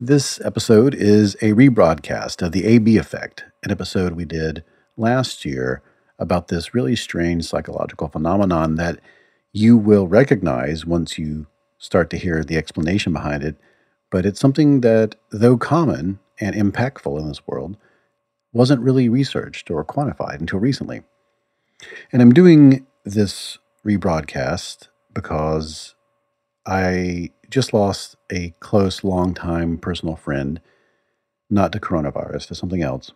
This episode is a rebroadcast of The AB Effect, an episode we did last year about this really strange psychological phenomenon that you will recognize once you start to hear the explanation behind it. But it's something that, though common and impactful in this world, wasn't really researched or quantified until recently. And I'm doing this rebroadcast because I just lost a close, long-time personal friend, not to coronavirus, to something else.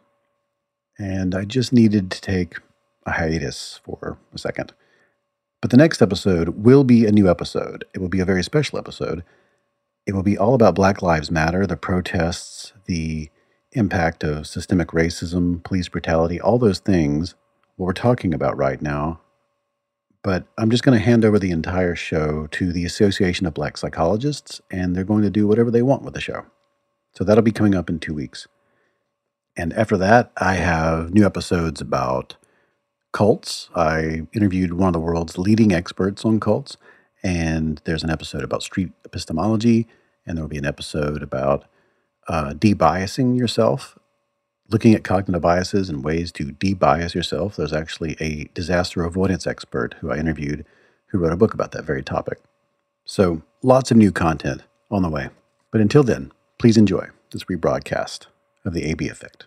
And I just needed to take a hiatus for a second. But the next episode will be a new episode. It will be a very special episode. It will be all about Black Lives Matter, the protests, the impact of systemic racism, police brutality, all those things, what we're talking about right now but I'm just going to hand over the entire show to the Association of Black Psychologists, and they're going to do whatever they want with the show. So that'll be coming up in two weeks. And after that, I have new episodes about cults. I interviewed one of the world's leading experts on cults, and there's an episode about street epistemology, and there will be an episode about uh, debiasing yourself looking at cognitive biases and ways to debias yourself. There's actually a disaster avoidance expert who I interviewed who wrote a book about that very topic. So, lots of new content on the way. But until then, please enjoy this rebroadcast of the AB Effect.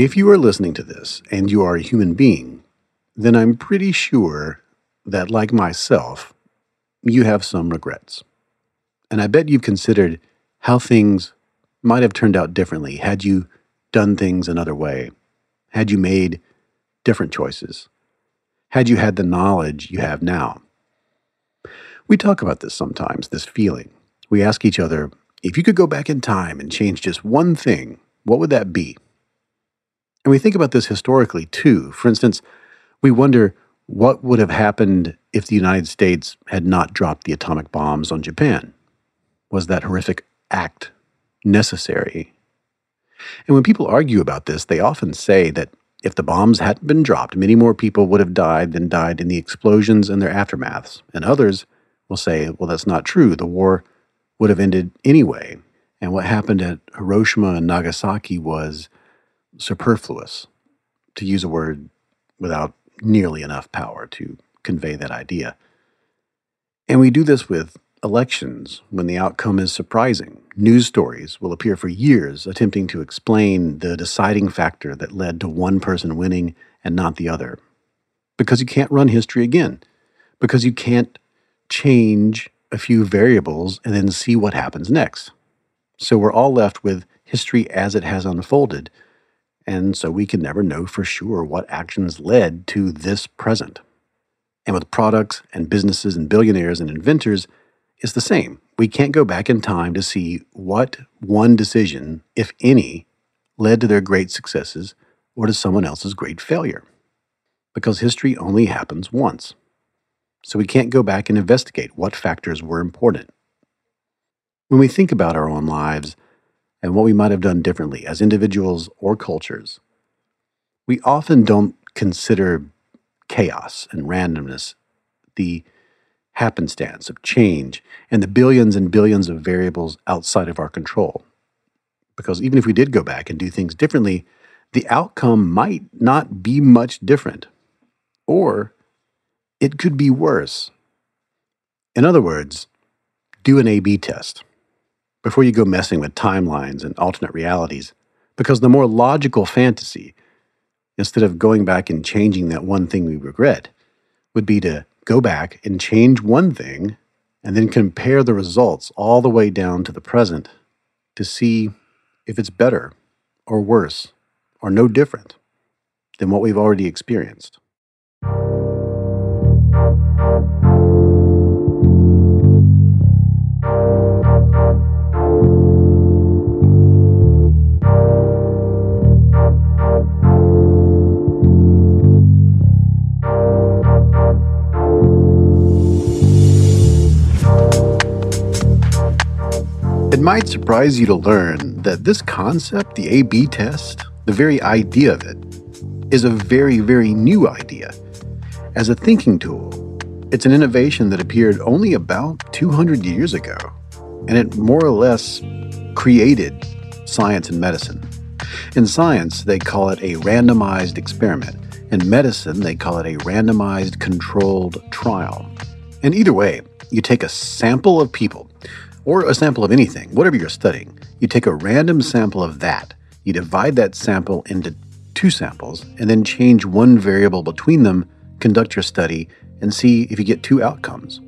If you are listening to this and you are a human being, then I'm pretty sure that, like myself, you have some regrets. And I bet you've considered how things might have turned out differently had you done things another way, had you made different choices, had you had the knowledge you have now. We talk about this sometimes, this feeling. We ask each other, if you could go back in time and change just one thing, what would that be? And we think about this historically too. For instance, we wonder what would have happened if the United States had not dropped the atomic bombs on Japan. Was that horrific act necessary? And when people argue about this, they often say that if the bombs hadn't been dropped, many more people would have died than died in the explosions and their aftermaths. And others will say, well, that's not true. The war would have ended anyway. And what happened at Hiroshima and Nagasaki was superfluous, to use a word without nearly enough power to convey that idea. And we do this with elections when the outcome is surprising. News stories will appear for years attempting to explain the deciding factor that led to one person winning and not the other. Because you can't run history again. Because you can't change a few variables and then see what happens next. So we're all left with history as it has unfolded and so we can never know for sure what actions led to this present. And with products and businesses and billionaires and inventors, it's the same. We can't go back in time to see what one decision, if any, led to their great successes or to someone else's great failure. Because history only happens once. So we can't go back and investigate what factors were important. When we think about our own lives, and what we might have done differently as individuals or cultures, we often don't consider chaos and randomness, the happenstance, of change, and the billions and billions of variables outside of our control. Because even if we did go back and do things differently, the outcome might not be much different. Or it could be worse. In other words, do an A B test before you go messing with timelines and alternate realities, because the more logical fantasy, instead of going back and changing that one thing we regret, would be to go back and change one thing and then compare the results all the way down to the present to see if it's better or worse or no different than what we've already experienced. Might surprise you to learn that this concept, the A B test, the very idea of it, is a very, very new idea. As a thinking tool, it's an innovation that appeared only about 200 years ago, and it more or less created science and medicine. In science, they call it a randomized experiment. In medicine, they call it a randomized controlled trial. And either way, you take a sample of people or a sample of anything, whatever you're studying. You take a random sample of that, you divide that sample into two samples, and then change one variable between them, conduct your study, and see if you get two outcomes.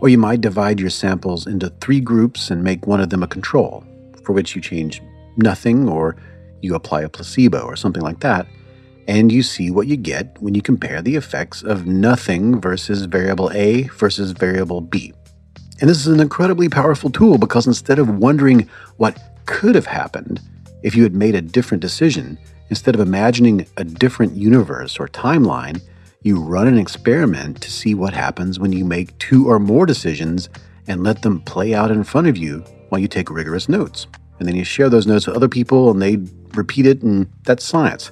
Or you might divide your samples into three groups and make one of them a control, for which you change nothing or you apply a placebo or something like that, and you see what you get when you compare the effects of nothing versus variable A versus variable B. And this is an incredibly powerful tool because instead of wondering what could have happened if you had made a different decision, instead of imagining a different universe or timeline, you run an experiment to see what happens when you make two or more decisions and let them play out in front of you while you take rigorous notes. And then you share those notes with other people and they repeat it, and that's science.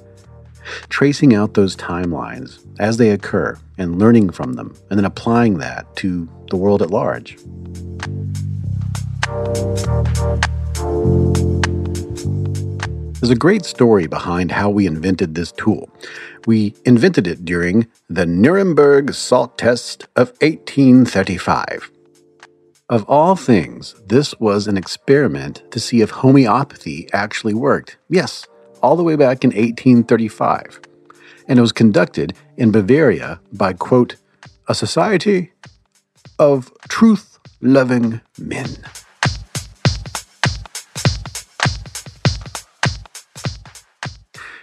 Tracing out those timelines as they occur and learning from them, and then applying that to the world at large. There's a great story behind how we invented this tool. We invented it during the Nuremberg Salt Test of 1835. Of all things, this was an experiment to see if homeopathy actually worked. Yes, all the way back in 1835. And it was conducted in Bavaria by, quote, a society of truth loving men.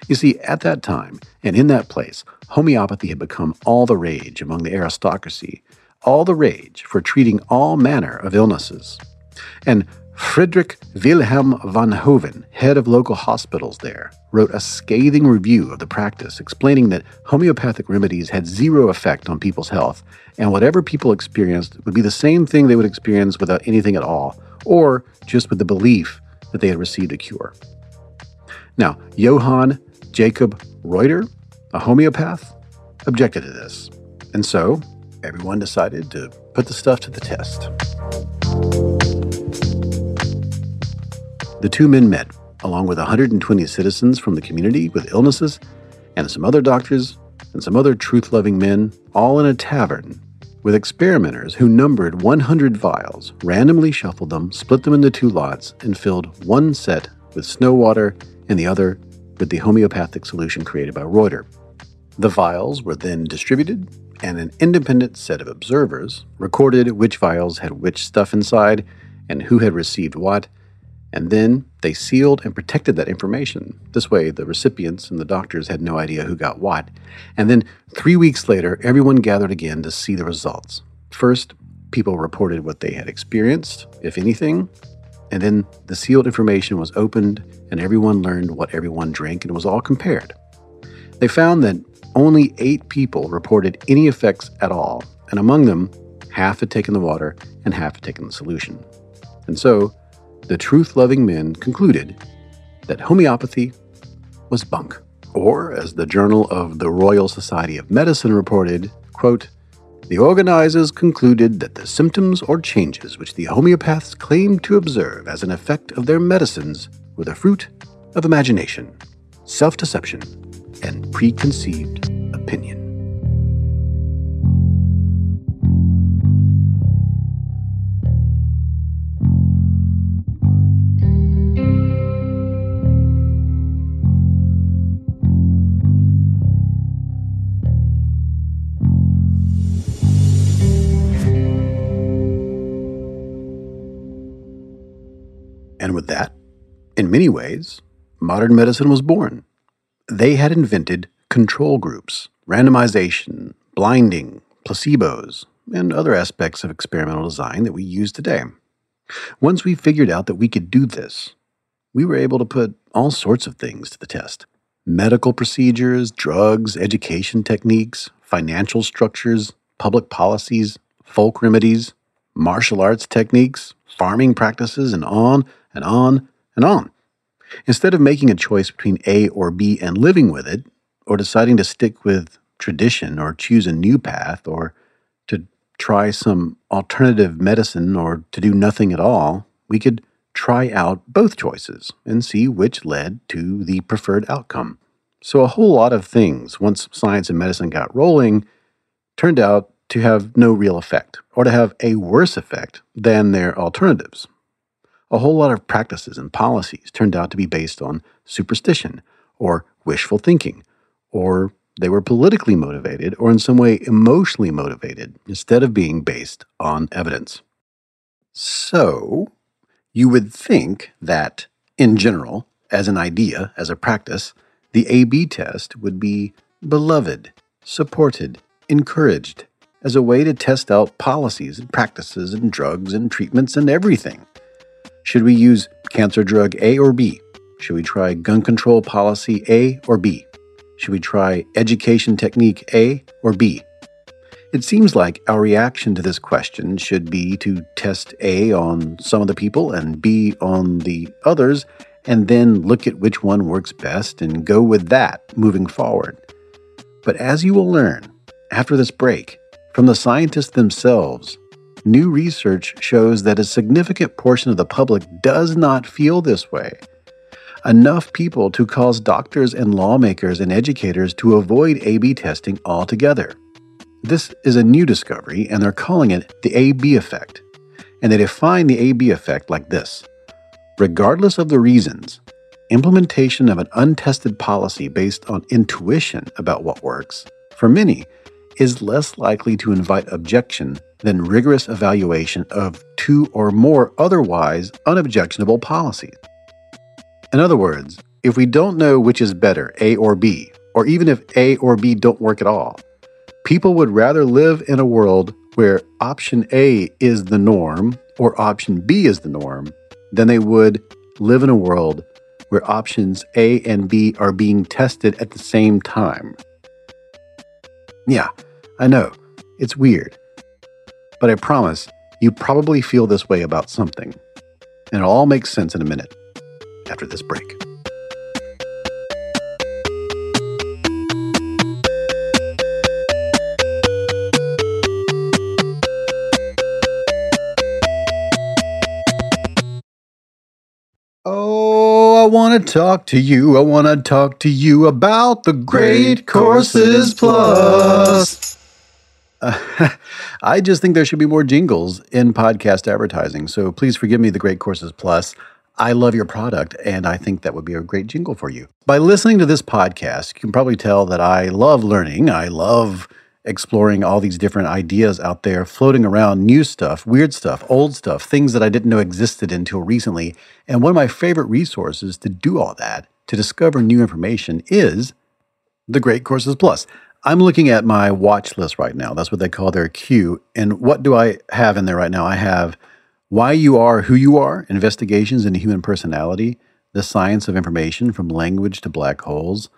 You see, at that time and in that place, homeopathy had become all the rage among the aristocracy, all the rage for treating all manner of illnesses. And Friedrich Wilhelm von Hoven, head of local hospitals there, wrote a scathing review of the practice, explaining that homeopathic remedies had zero effect on people's health, and whatever people experienced would be the same thing they would experience without anything at all, or just with the belief that they had received a cure. Now, Johann Jacob Reuter, a homeopath, objected to this, and so everyone decided to put the stuff to the test. The two men met, along with 120 citizens from the community with illnesses, and some other doctors, and some other truth loving men, all in a tavern, with experimenters who numbered 100 vials, randomly shuffled them, split them into two lots, and filled one set with snow water and the other with the homeopathic solution created by Reuter. The vials were then distributed, and an independent set of observers recorded which vials had which stuff inside and who had received what and then they sealed and protected that information. This way, the recipients and the doctors had no idea who got what. And then, three weeks later, everyone gathered again to see the results. First, people reported what they had experienced, if anything. And then the sealed information was opened, and everyone learned what everyone drank, and it was all compared. They found that only eight people reported any effects at all, and among them, half had taken the water and half had taken the solution. And so, the truth loving men concluded that homeopathy was bunk. Or, as the Journal of the Royal Society of Medicine reported, quote, The organizers concluded that the symptoms or changes which the homeopaths claimed to observe as an effect of their medicines were the fruit of imagination, self deception, and preconceived opinion. With that, in many ways, modern medicine was born. They had invented control groups, randomization, blinding, placebos, and other aspects of experimental design that we use today. Once we figured out that we could do this, we were able to put all sorts of things to the test medical procedures, drugs, education techniques, financial structures, public policies, folk remedies, martial arts techniques, farming practices, and on and on and on. Instead of making a choice between A or B and living with it, or deciding to stick with tradition or choose a new path or to try some alternative medicine or to do nothing at all, we could try out both choices and see which led to the preferred outcome. So, a whole lot of things, once science and medicine got rolling, turned out to have no real effect or to have a worse effect than their alternatives. A whole lot of practices and policies turned out to be based on superstition or wishful thinking, or they were politically motivated or in some way emotionally motivated instead of being based on evidence. So, you would think that, in general, as an idea, as a practice, the A B test would be beloved, supported, encouraged, as a way to test out policies and practices and drugs and treatments and everything. Should we use cancer drug A or B? Should we try gun control policy A or B? Should we try education technique A or B? It seems like our reaction to this question should be to test A on some of the people and B on the others, and then look at which one works best and go with that moving forward. But as you will learn after this break from the scientists themselves, new research shows that a significant portion of the public does not feel this way. Enough people to cause doctors and lawmakers and educators to avoid A B testing altogether. This is a new discovery, and they're calling it the AB effect. And they define the AB effect like this Regardless of the reasons, implementation of an untested policy based on intuition about what works, for many, is less likely to invite objection than rigorous evaluation of two or more otherwise unobjectionable policies. In other words, if we don't know which is better, A or B, or even if A or B don't work at all, people would rather live in a world where option A is the norm or option B is the norm than they would live in a world where options A and B are being tested at the same time. Yeah, I know, it's weird. But I promise you probably feel this way about something. And it all makes sense in a minute after this break. Oh, I want to talk to you. I want to talk to you about the Great Courses Plus. I just think there should be more jingles in podcast advertising. So please forgive me, the Great Courses Plus. I love your product, and I think that would be a great jingle for you. By listening to this podcast, you can probably tell that I love learning. I love exploring all these different ideas out there, floating around new stuff, weird stuff, old stuff, things that I didn't know existed until recently. And one of my favorite resources to do all that, to discover new information, is the Great Courses Plus. I'm looking at my watch list right now. That's what they call their queue. And what do I have in there right now? I have Why You Are Who You Are Investigations into Human Personality, The Science of Information from Language to Black Holes,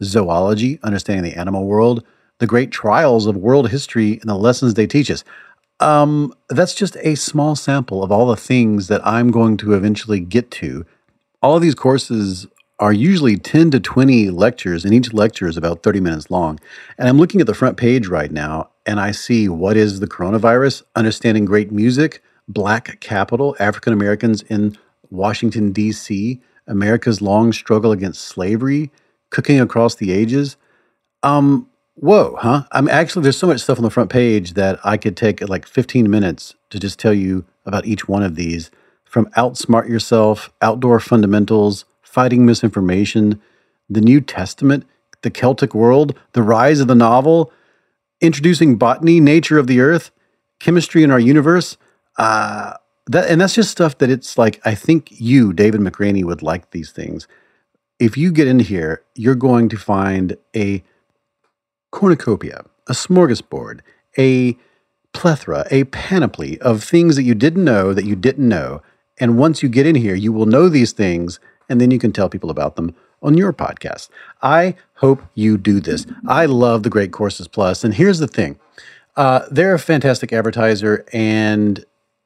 Zoology, Understanding the Animal World, The Great Trials of World History, and the Lessons They Teach Us. Um, that's just a small sample of all the things that I'm going to eventually get to. All of these courses are usually 10 to 20 lectures, and each lecture is about 30 minutes long. And I'm looking at the front page right now, and I see what is the coronavirus, understanding great music, black capital, African Americans in Washington, D.C., America's long struggle against slavery, cooking across the ages. Um, whoa, huh? I'm actually, there's so much stuff on the front page that I could take like 15 minutes to just tell you about each one of these from Outsmart Yourself, Outdoor Fundamentals, Fighting Misinformation, the New Testament, the Celtic World, the Rise of the Novel, Introducing Botany, Nature of the Earth, Chemistry in Our Universe. Uh, that, and that's just stuff that it's like, I think you, David McRaney, would like these things. If you get in here, you're going to find a cornucopia, a smorgasbord, a plethora, a panoply of things that you didn't know that you didn't know. And once you get in here, you will know these things, and then you can tell people about them on your podcast. I hope you do this. I love the Great Courses Plus, and here's the thing: uh, they're a fantastic advertiser, and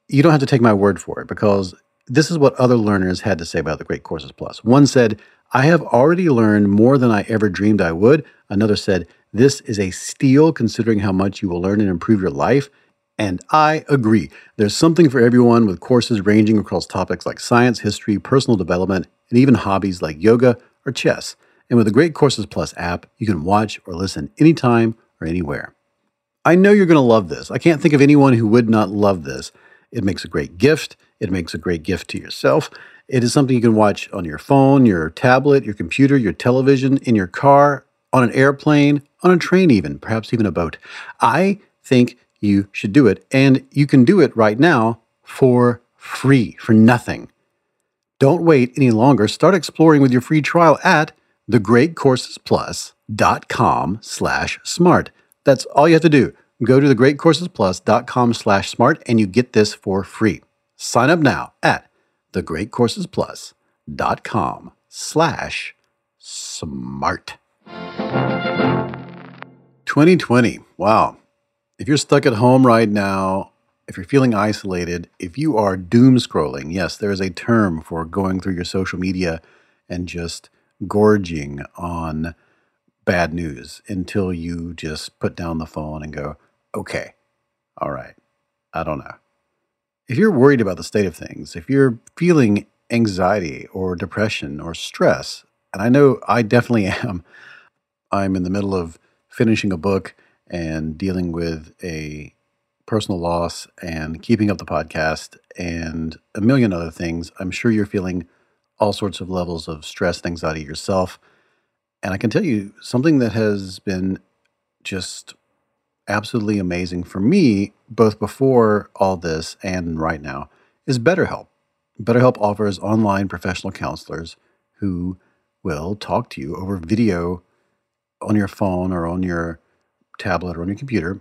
you don't have to take my word for it because this is what other learners had to say about the Great Courses Plus. One said, "I have already learned more than I ever dreamed I would." Another said, this is a steal considering how much you will learn and improve your life. And I agree. There's something for everyone with courses ranging across topics like science, history, personal development, and even hobbies like yoga or chess. And with the Great Courses Plus app, you can watch or listen anytime or anywhere. I know you're going to love this. I can't think of anyone who would not love this. It makes a great gift. It makes a great gift to yourself. It is something you can watch on your phone, your tablet, your computer, your television, in your car, on an airplane, on a train, even, perhaps even a boat. I think you should do it. And you can do it right now for free, for nothing. Don't wait any longer. Start exploring with your free trial at thegreatcoursesplus.com slash smart. That's all you have to do. Go to thegreatcoursesplus.com slash smart and you get this for free. Sign up now at thegreatcoursesplus.com slash smart. 2020. Wow. If you're stuck at home right now, if you're feeling isolated, if you are doom scrolling, yes, there is a term for going through your social media and just gorging on bad news until you just put down the phone and go, okay, all right, I don't know. If you're worried about the state of things, if you're feeling anxiety or depression or stress, and I know I definitely am, I'm in the middle of finishing a book and dealing with a personal loss and keeping up the podcast and a million other things. I'm sure you're feeling all sorts of levels of stress and anxiety yourself. And I can tell you something that has been just absolutely amazing for me, both before all this and right now, is BetterHelp. BetterHelp offers online professional counselors who will talk to you over video on your phone or on your tablet or on your computer.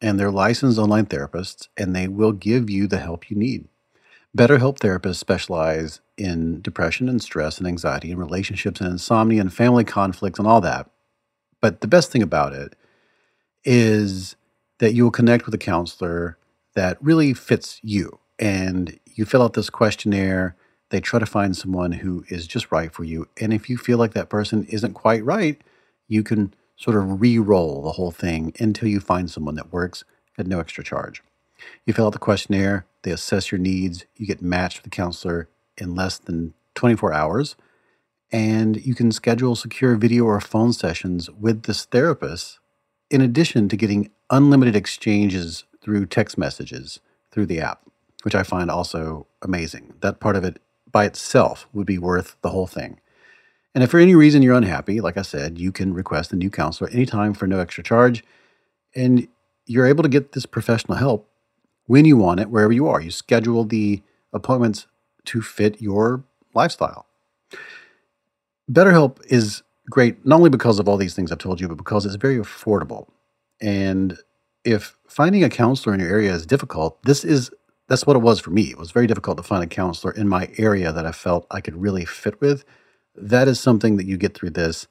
And they're licensed online therapists, and they will give you the help you need. BetterHelp therapists specialize in depression and stress and anxiety and relationships and insomnia and family conflicts and all that. But the best thing about it is that you will connect with a counselor that really fits you. And you fill out this questionnaire they try to find someone who is just right for you. And if you feel like that person isn't quite right, you can sort of re roll the whole thing until you find someone that works at no extra charge. You fill out the questionnaire, they assess your needs, you get matched with a counselor in less than 24 hours, and you can schedule secure video or phone sessions with this therapist, in addition to getting unlimited exchanges through text messages through the app, which I find also amazing. That part of it by itself would be worth the whole thing. And if for any reason you're unhappy, like I said, you can request a new counselor anytime for no extra charge. And you're able to get this professional help when you want it, wherever you are. You schedule the appointments to fit your lifestyle. BetterHelp is great not only because of all these things I've told you, but because it's very affordable. And if finding a counselor in your area is difficult, this is that's what it was for me. It was very difficult to find a counselor in my area that I felt I could really fit with. That is something that you get through this,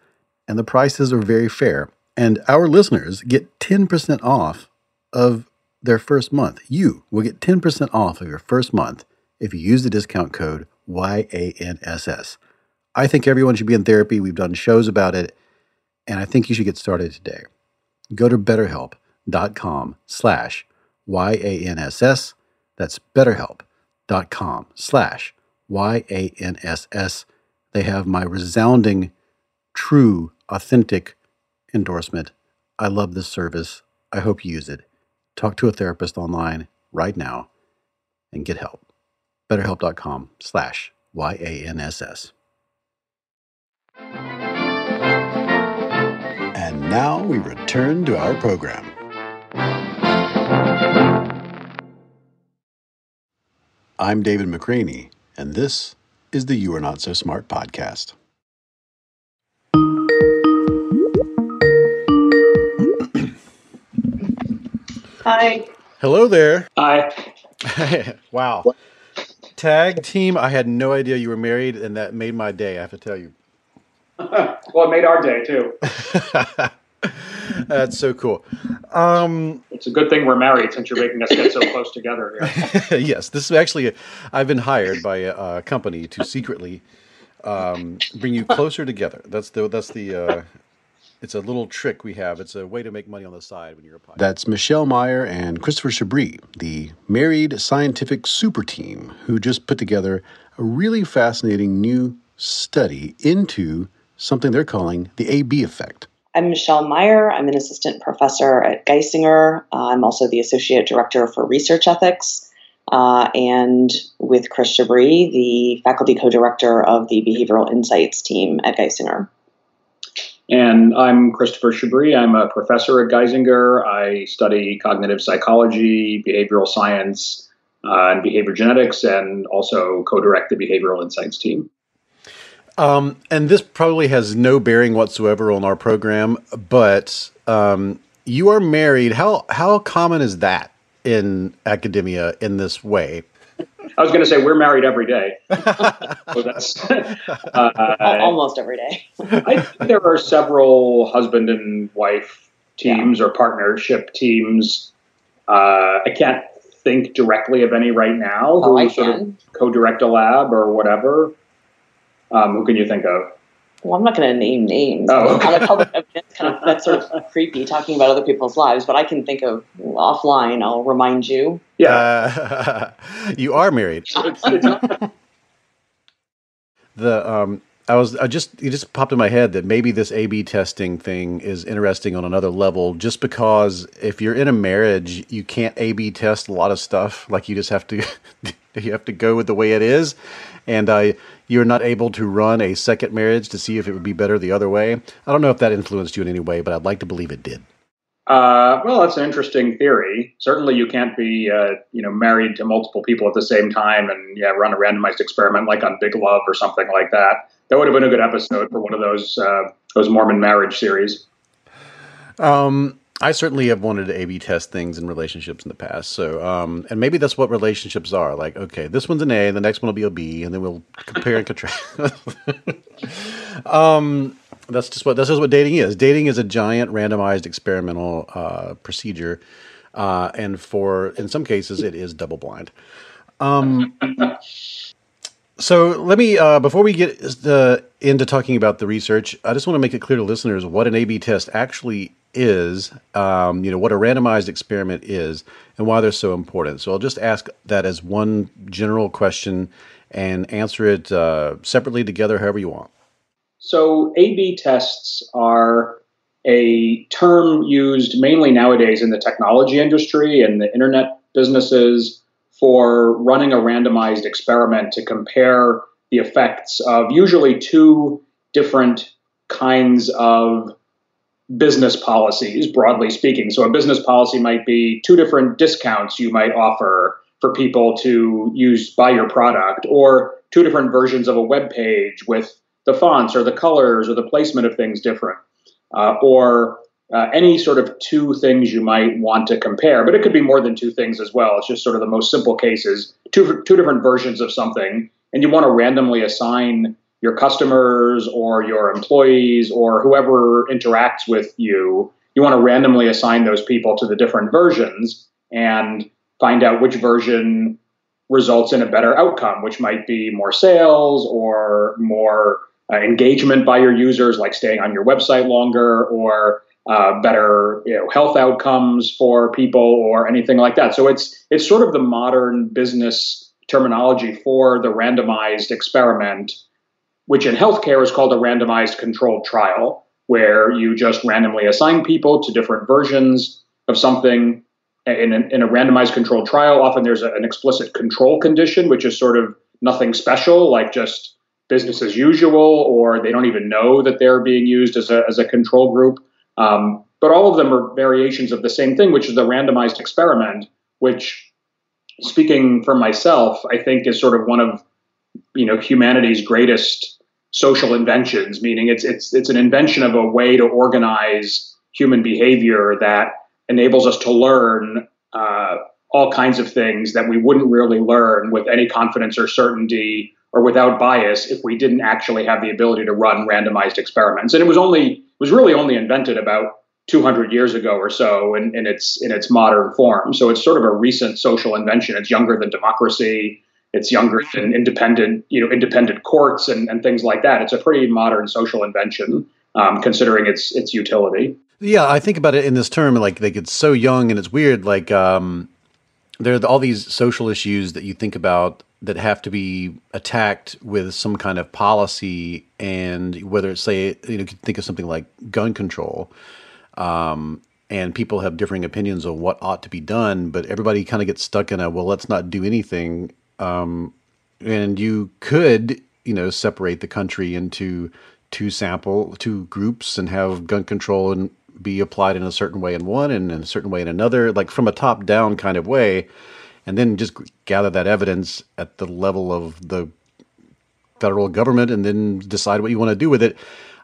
and the prices are very fair. And our listeners get 10% off of their first month. You will get 10% off of your first month if you use the discount code YANSS. I think everyone should be in therapy. We've done shows about it, and I think you should get started today. Go to betterhelp.com slash Y-A-N-S-S. That's betterhelp.com slash Y-A-N-S-S. They have my resounding, true, authentic endorsement. I love this service. I hope you use it. Talk to a therapist online right now and get help. BetterHelp.com slash Y-A-N-S-S. And now we return to our program. I'm David McRaney, and this is the You Are Not So Smart podcast. Hi. Hello there. Hi. wow. Tag team, I had no idea you were married, and that made my day, I have to tell you. well, it made our day too. That's so cool. Um, It's a good thing we're married since you're making us get so close together here. yes, this is actually, I've been hired by a, a company to secretly um, bring you closer together. That's the, that's the, uh, it's a little trick we have. It's a way to make money on the side when you're a podcast. That's Michelle Meyer and Christopher Chabris, the married scientific super team who just put together a really fascinating new study into something they're calling the AB effect. I'm Michelle Meyer. I'm an assistant professor at Geisinger. Uh, I'm also the associate director for research ethics. Uh, and with Chris Chabris, the faculty co director of the behavioral insights team at Geisinger. And I'm Christopher Chabris. I'm a professor at Geisinger. I study cognitive psychology, behavioral science, uh, and behavior genetics, and also co direct the behavioral insights team. Um, and this probably has no bearing whatsoever on our program, but um, you are married. How how common is that in academia in this way? I was going to say we're married every day. so that's, uh, Almost every day. I think there are several husband and wife teams or partnership teams. Uh, I can't think directly of any right now Oh, who I sort of co-direct a lab or whatever. Um, who can you think of? Well, I'm not going to name names. Oh, okay. On a public event, kind of, that's sort of creepy talking about other people's lives, but I can think of offline. I'll remind you. Yeah, Uh, you are married. it's, it's not, The um, I was I just it just popped in my head that maybe this A/B testing thing is interesting on another level. Just because if you're in a marriage, you can't A/B test a lot of stuff. Like you just have to you have to go with the way it is, and uh, you're not able to run a second marriage to see if it would be better the other way. I don't know if that influenced you in any way, but I'd like to believe it did. uh, well, that's an interesting theory. Certainly, you can't be uh, you know married to multiple people at the same time and yeah run a randomized experiment like on Big Love or something like that. That would have been a good episode for one of those uh, those Mormon marriage series. Um, I certainly have wanted to A/B test things in relationships in the past. So, um, and maybe that's what relationships are. Like, okay, this one's an A, the next one will be a B, and then we'll compare and contrast. um, that's just what this is what dating is. Dating is a giant randomized experimental uh, procedure, uh, and for in some cases it is double blind. Um, so let me uh, before we get uh, into talking about the research, I just want to make it clear to listeners what an A/B test actually is. Um, you know what a randomized experiment is and why they're so important. So I'll just ask that as one general question and answer it uh, separately together, however you want. So, A B tests are a term used mainly nowadays in the technology industry and the internet businesses for running a randomized experiment to compare the effects of usually two different kinds of business policies, broadly speaking. So, a business policy might be two different discounts you might offer for people to use buy your product, or two different versions of a web page with the fonts or the colors or the placement of things different, uh, or uh, any sort of two things you might want to compare. But it could be more than two things as well. It's just sort of the most simple cases, two two different versions of something, and you want to randomly assign your customers or your employees or whoever interacts with you. You want to randomly assign those people to the different versions and find out which version results in a better outcome, which might be more sales or more uh, engagement by your users, like staying on your website longer or uh, better you know, health outcomes for people or anything like that. So it's it's sort of the modern business terminology for the randomized experiment, which in healthcare is called a randomized controlled trial, where you just randomly assign people to different versions of something. In a, in a randomized controlled trial, often there's a, an explicit control condition, which is sort of nothing special, like just business as usual, or they don't even know that they're being used as a, as a control group. Um, but all of them are variations of the same thing, which is the randomized experiment, which, speaking for myself, I think is sort of one of you know humanity's greatest social inventions. Meaning, it's it's it's an invention of a way to organize human behavior that enables us to learn uh, all kinds of things that we wouldn't really learn with any confidence or certainty or without bias if we didn't actually have the ability to run randomized experiments. And it was only was really only invented about 200 years ago or so in, in its in its modern form. So it's sort of a recent social invention. It's younger than democracy. It's younger than independent, you know, independent courts and, and things like that. It's a pretty modern social invention, um, considering its its utility. Yeah, I think about it in this term, like like it's so young and it's weird. Like um, there are all these social issues that you think about that have to be attacked with some kind of policy, and whether it's say you know think of something like gun control, um, and people have differing opinions on what ought to be done, but everybody kind of gets stuck in a well, let's not do anything. Um, and you could you know separate the country into two sample two groups and have gun control and be applied in a certain way in one and in a certain way in another, like from a top down kind of way and then just gather that evidence at the level of the federal government and then decide what you want to do with it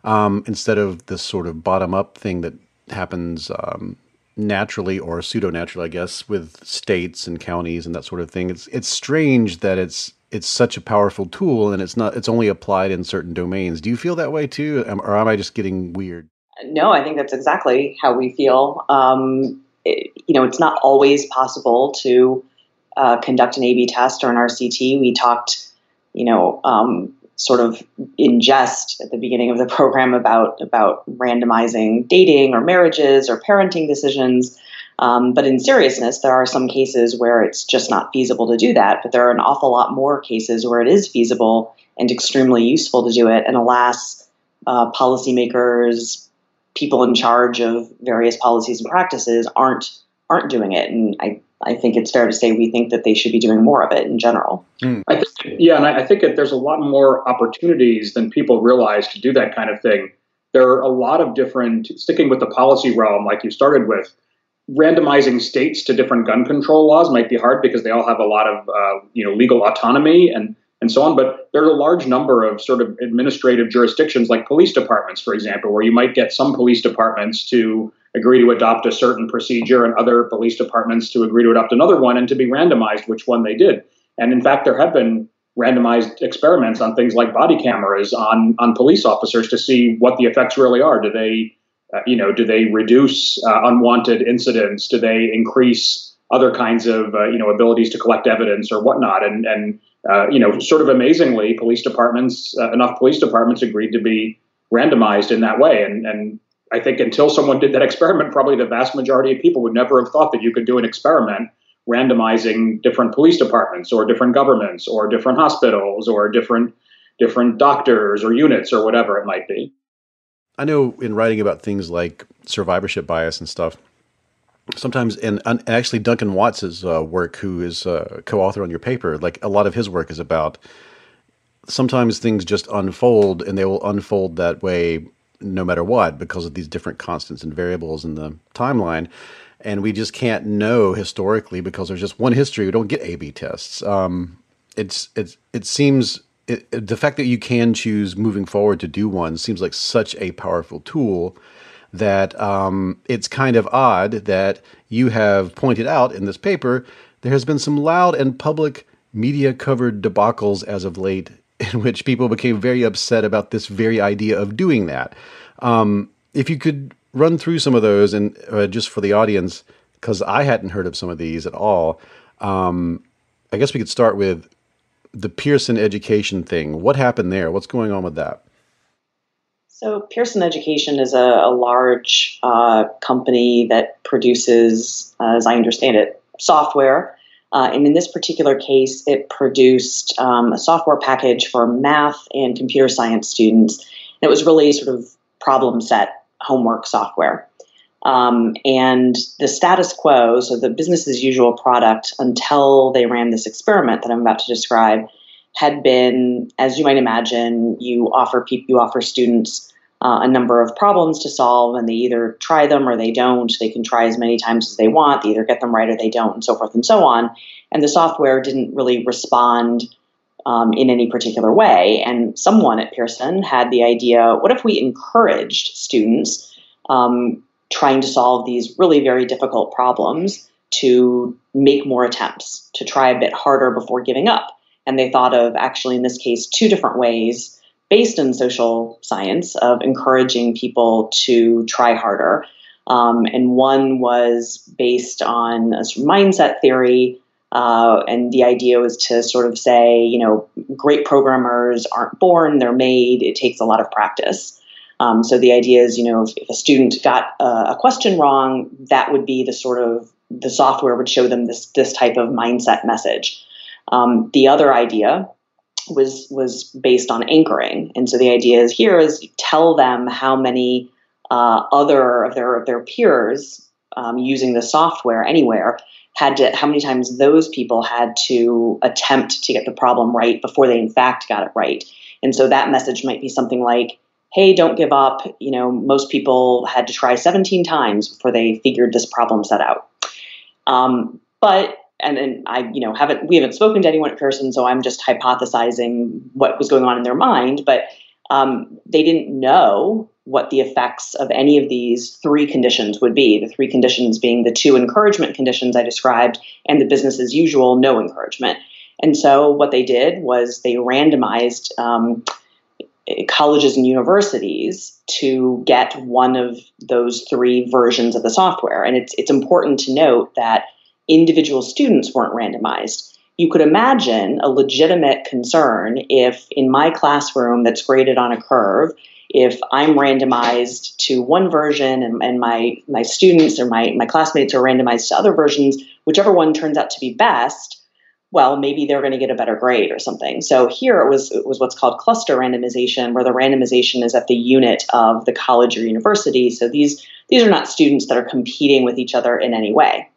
um, instead of this sort of bottom up thing that happens um, naturally or pseudo naturally, I guess, with states and counties and that sort of thing. It's it's strange that it's it's such a powerful tool and it's not it's only applied in certain domains. Do you feel that way too, or am I just getting weird? No, I think that's exactly how we feel. Um, it, you know, it's not always possible to uh, conduct an A/B test or an RCT. We talked, you know, um, sort of ingest at the beginning of the program about about randomizing dating or marriages or parenting decisions. Um, but in seriousness, there are some cases where it's just not feasible to do that. But there are an awful lot more cases where it is feasible and extremely useful to do it. And alas, uh, policymakers, people in charge of various policies and practices aren't aren't doing it. And I I think it's fair to say we think that they should be doing more of it in general. Mm. I think, yeah, and I, think that there's a lot more opportunities than people realize to do that kind of thing. There are a lot of different, sticking with the policy realm, like you started with, randomizing states to different gun control laws might be hard because they all have a lot of uh, you know legal autonomy and and so on. But there are a large number of sort of administrative jurisdictions, like police departments, for example, where you might get some police departments to agree to adopt a certain procedure and other police departments to agree to adopt another one and to be randomized which one they did. And in fact, there have been randomized experiments on things like body cameras on on police officers to see what the effects really are. Do they, uh, you know, do they reduce uh, unwanted incidents? Do they increase other kinds of uh, you know abilities to collect evidence or whatnot? And and uh, you know, sort of amazingly, police departments uh, enough police departments agreed to be randomized in that way. And and I think until someone did that experiment, probably the vast majority of people would never have thought that you could do an experiment randomizing different police departments or different governments or different hospitals or different different doctors or units or whatever it might be. I know in writing about things like survivorship bias and stuff, sometimes and, and actually Duncan Watts's uh, work, who is a co-author on your paper, like a lot of his work is about sometimes things just unfold and they will unfold that way no matter what because of these different constants and variables in the timeline. And we just can't know historically because there's just one history. We don't get A/B tests. Um, it's it's it seems it, the fact that you can choose moving forward to do one seems like such a powerful tool that um, it's kind of odd that you have pointed out in this paper there has been some loud and public media covered debacles as of late in which people became very upset about this very idea of doing that. Um, if you could run through some of those, and uh, just for the audience, because I hadn't heard of some of these at all, um, I guess we could start with the Pearson education thing. What happened there? What's going on with that? So, Pearson Education is a, a large uh, company that produces, uh, as I understand it, software. Uh, and in this particular case, it produced um, a software package for math and computer science students. And it was really sort of problem set homework software. Um, and the status quo, so the business as usual product, until they ran this experiment that I'm about to describe, had been, as you might imagine, you offer people, you offer students uh, a number of problems to solve, and they either try them or they don't. They can try as many times as they want. They either get them right or they don't, and so forth and so on. And the software didn't really respond um, in any particular way. And someone at Pearson had the idea: what if we encouraged students um, trying to solve these really very difficult problems to make more attempts, to try a bit harder before giving up? And they thought of actually, in this case, two different ways based in social science of encouraging people to try harder. Um, and one was based on a sort of mindset theory. Uh, and the idea was to sort of say, you know, great programmers aren't born, they're made. It takes a lot of practice. Um, so the idea is, you know, if, if a student got a question wrong, that would be the sort of the software would show them this this type of mindset message. Um, the other idea was was based on anchoring, and so the idea is here is tell them how many uh, other of their of their peers um, using the software anywhere had to how many times those people had to attempt to get the problem right before they in fact got it right, and so that message might be something like. Hey, don't give up. You know, most people had to try 17 times before they figured this problem set out. Um, but and, then I, you know, haven't we haven't spoken to anyone at Pearson, so I'm just hypothesizing what was going on in their mind. But um, they didn't know what the effects of any of these three conditions would be. The three conditions being the two encouragement conditions I described, and the business as usual, no encouragement. And so what they did was they randomized um, colleges and universities to get one of those three versions of the software. And it's it's important to note that individual students weren't randomized. You could imagine a legitimate concern if in my classroom that's graded on a curve, if I'm randomized to one version and, and my, my students or my, my classmates are randomized to other versions, whichever one turns out to be best, well, maybe they're going to get a better grade or something. So here it was it was what's called cluster randomization, where the randomization is at the unit of the college or university. So these these are not students that are competing with each other in any way.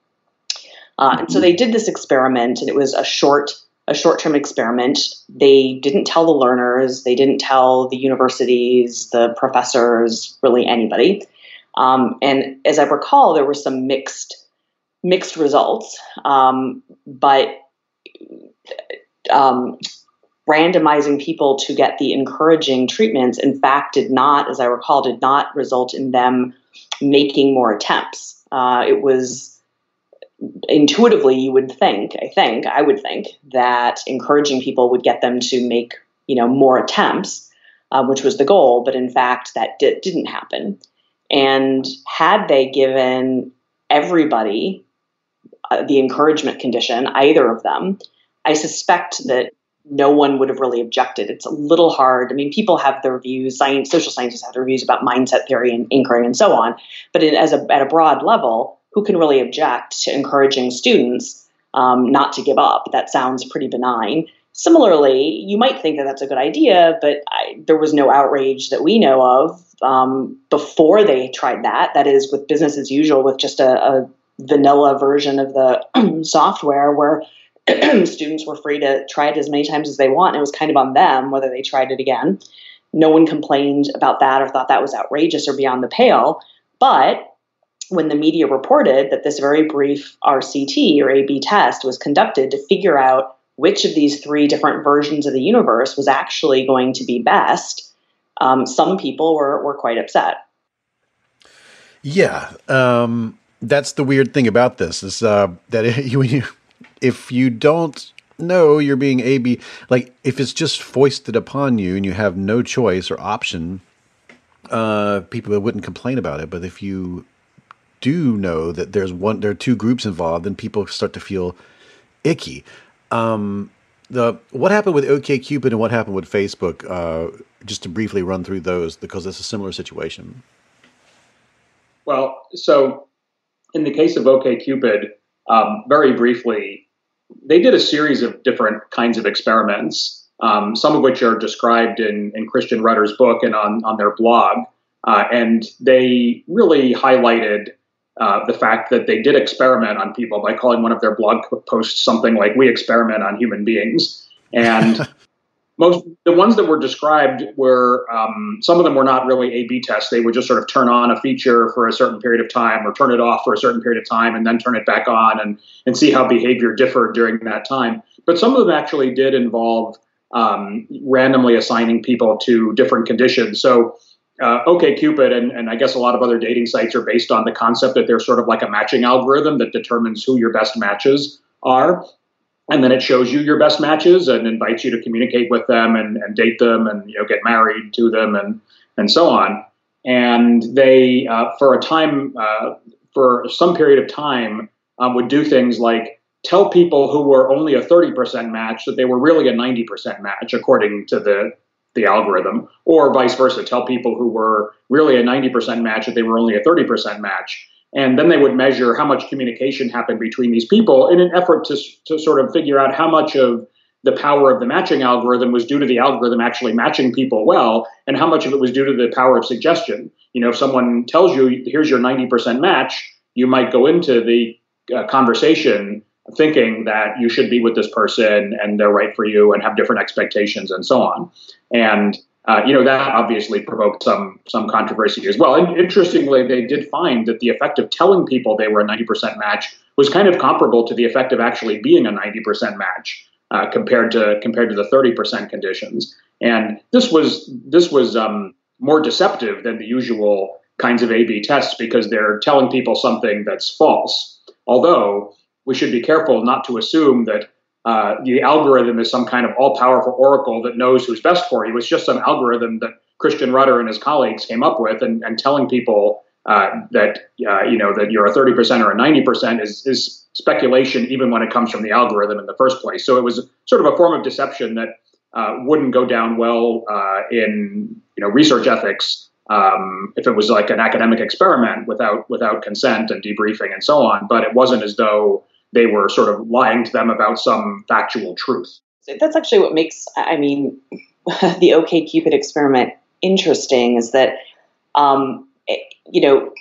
Uh, and so they did this experiment, and it was a short a short term experiment. They didn't tell the learners, they didn't tell the universities, the professors, really anybody. Um, and as I recall, there were some mixed mixed results, um, but um, randomizing people to get the encouraging treatments, in fact, did not, as I recall, did not result in them making more attempts. Uh, it was intuitively you would think i think i would think that encouraging people would get them to make you know more attempts uh, which was the goal but in fact that di- didn't happen. And had they given everybody uh, the encouragement condition either of them i suspect that no one would have really objected. It's a little hard. I mean people have their views science social scientists have their views about mindset theory and anchoring and so on but as a, at a broad level who can really object to encouraging students um, not to give up? That sounds pretty benign. Similarly, you might think that that's a good idea, but I, there was no outrage that we know of um, before they tried that. That is, with business as usual, with just a, a vanilla version of the software where students were free to try it as many times as they want. And It was kind of on them whether they tried it again. No one complained about that or thought that was outrageous or beyond the pale. But when the media reported that this very brief RCT or A B test was conducted to figure out which of these three different versions of the universe was actually going to be best, um, some people were, were quite upset. Yeah. Um, that's the weird thing about this is uh, that if if you don't know you're being A B, like if it's just foisted upon you and you have no choice or option, uh, people wouldn't complain about it. But if you do know that there's one there are two groups involved, then people start to feel icky. Um, the what happened with OKCupid and what happened with Facebook? Uh, just to briefly run through those because it's a similar situation. Well, so in the case of OKCupid, um, very briefly, they did a series of different kinds of experiments, um, some of which are described in, in Christian Rudder's book and on, on their blog. Uh, and they really highlighted uh, the fact that they did experiment on people by calling one of their blog posts something like "We experiment on human beings," and most the ones that were described were um, some of them were not really A/B tests. They would just sort of turn on a feature for a certain period of time, or turn it off for a certain period of time, and then turn it back on, and and see how behavior differed during that time. But some of them actually did involve um, randomly assigning people to different conditions. So uh, OKCupid and, and I guess a lot of other dating sites are based on the concept that they're sort of like a matching algorithm that determines who your best matches are. And then it shows you your best matches and invites you to communicate with them and, and date them and you know get married to them and and so on. And they, uh, for a time, uh, for some period of time, um, would do things like tell people who were only a 30% match that they were really a 90% match according to the the algorithm, or vice versa, tell people who were really a 90% match that they were only a 30% match. And then they would measure how much communication happened between these people in an effort to, to sort of figure out how much of the power of the matching algorithm was due to the algorithm actually matching people well, and how much of it was due to the power of suggestion. You know, if someone tells you, here's your 90% match, you might go into the uh, conversation thinking that you should be with this person and they're right for you and have different expectations and so on. And uh, you know that obviously provoked some some controversy as well. And interestingly, they did find that the effect of telling people they were a 90% match was kind of comparable to the effect of actually being a 90% match uh, compared to compared to the 30% conditions. And this was this was um, more deceptive than the usual kinds of A/B tests because they're telling people something that's false. Although we should be careful not to assume that uh, the algorithm is some kind of all-powerful oracle that knows who's best for you. It's just some algorithm that Christian Rudder and his colleagues came up with, and, and telling people uh, that uh, you know that you're a 30% or a 90% is, is speculation, even when it comes from the algorithm in the first place. So it was sort of a form of deception that uh, wouldn't go down well uh, in you know research ethics um, if it was like an academic experiment without without consent and debriefing and so on. But it wasn't as though they were sort of lying to them about some factual truth. That's actually what makes, I mean, the OKCupid experiment interesting is that, um, it, you know,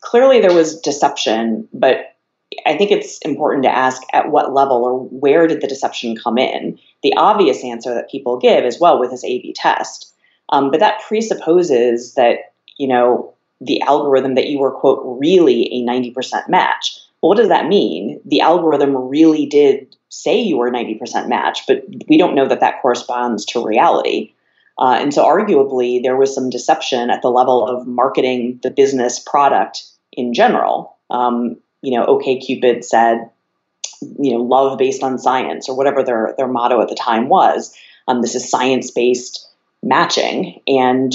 clearly there was deception, but I think it's important to ask at what level or where did the deception come in? The obvious answer that people give is well with this A/B test, um, but that presupposes that you know the algorithm that you were quote really a ninety percent match. Well, what does that mean? The algorithm really did say you were 90% match, but we don't know that that corresponds to reality. Uh, and so, arguably, there was some deception at the level of marketing the business product in general. Um, you know, OKCupid said, you know, love based on science, or whatever their their motto at the time was. Um, this is science based matching, and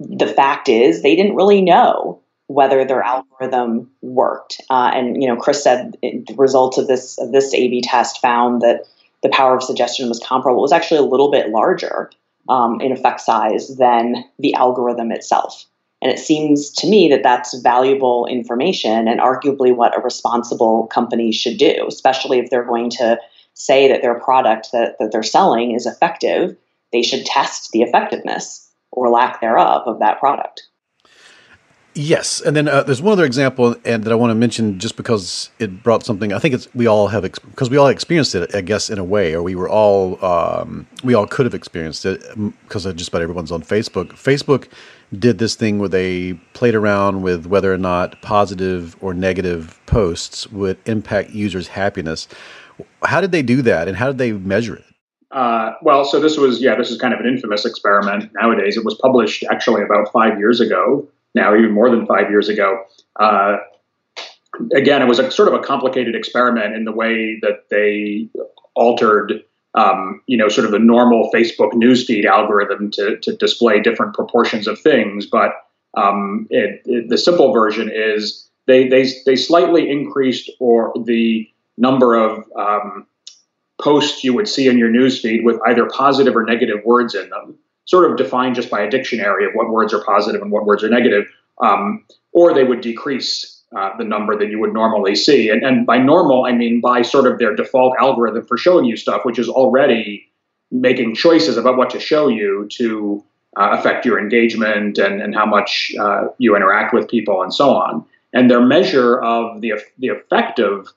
the fact is, they didn't really know whether their algorithm worked. Uh, and you know, Chris said the results of this of this A/B test found that the power of suggestion was comparable. It was actually a little bit larger um, in effect size than the algorithm itself. And it seems to me that that's valuable information and arguably what a responsible company should do, especially if they're going to say that their product that, that they're selling is effective. They should test the effectiveness or lack thereof of that product. Yes, and then uh, there's one other example, and that I want to mention just because it brought something. I think it's we all have because we all experienced it, I guess, in a way, or we were all um, we all could have experienced it because just about everyone's on Facebook. Facebook did this thing where they played around with whether or not positive or negative posts would impact users' happiness. How did they do that, and how did they measure it? Uh, well, so this was yeah, this is kind of an infamous experiment nowadays. It was published actually about five years ago now, even more than five years ago. Uh, again, it was a sort of a complicated experiment in the way that they altered, um, you know, sort of the normal Facebook newsfeed algorithm to, to display different proportions of things. But um, it, it, the simple version is they, they, they slightly increased or the number of um, posts you would see in your newsfeed with either positive or negative words in them, sort of defined just by a dictionary of what words are positive and what words are negative, um, or they would decrease uh, the number that you would normally see. And, and by normal, I mean by sort of their default algorithm for showing you stuff, which is already making choices about what to show you to uh, affect your engagement and, and how much uh, you interact with people and so on. And their measure of the, the effect of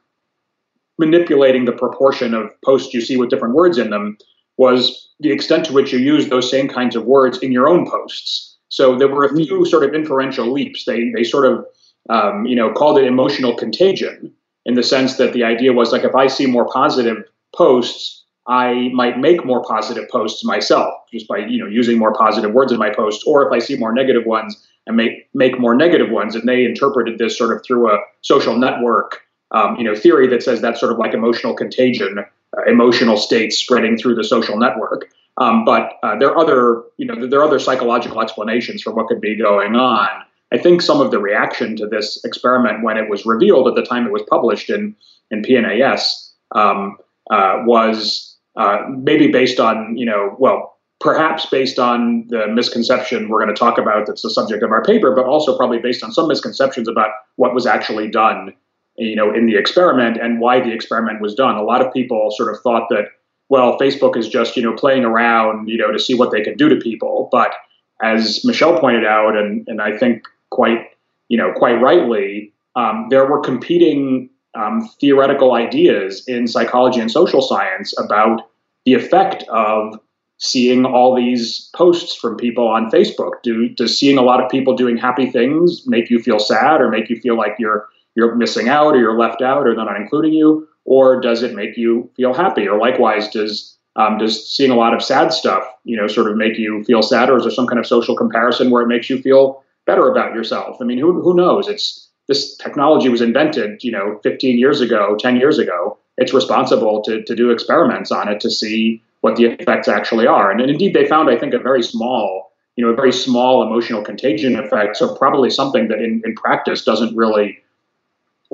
manipulating the proportion of posts you see with different words in them was the extent to which you use those same kinds of words in your own posts. So there were a few sort of inferential leaps. They, they sort of um, you know, called it emotional contagion in the sense that the idea was like if I see more positive posts, I might make more positive posts myself just by you know using more positive words in my posts, Or if I see more negative ones, I make make more negative ones. And they interpreted this sort of through a social network um, you know theory that says that's sort of like emotional contagion, emotional states spreading through the social network. Um, but uh, there are other you know there are other psychological explanations for what could be going on. I think some of the reaction to this experiment when it was revealed at the time it was published in in PNAS um, uh, was uh, maybe based on you know well perhaps based on the misconception we're going to talk about that's the subject of our paper, but also probably based on some misconceptions about what was actually done you know in the experiment and why the experiment was done. A lot of people sort of thought that well Facebook is just you know playing around you know to see what they can do to people, but as Michelle pointed out, and, and I think quite, you know, quite rightly, um, there were competing um, theoretical ideas in psychology and social science about the effect of seeing all these posts from people on Facebook. Do does seeing a lot of people doing happy things make you feel sad or make you feel like you're you're missing out or you're left out or they're not including you, or does it make you feel happy? Or likewise, does um, does seeing a lot of sad stuff, you know, sort of make you feel sad, or is there some kind of social comparison where it makes you feel better about yourself. I mean, who who knows? It's this technology was invented, you know, 15 years ago, 10 years ago. It's responsible to to do experiments on it to see what the effects actually are. And, and indeed, they found, I think, a very small, you know, a very small emotional contagion effect. So probably something that in, in practice doesn't really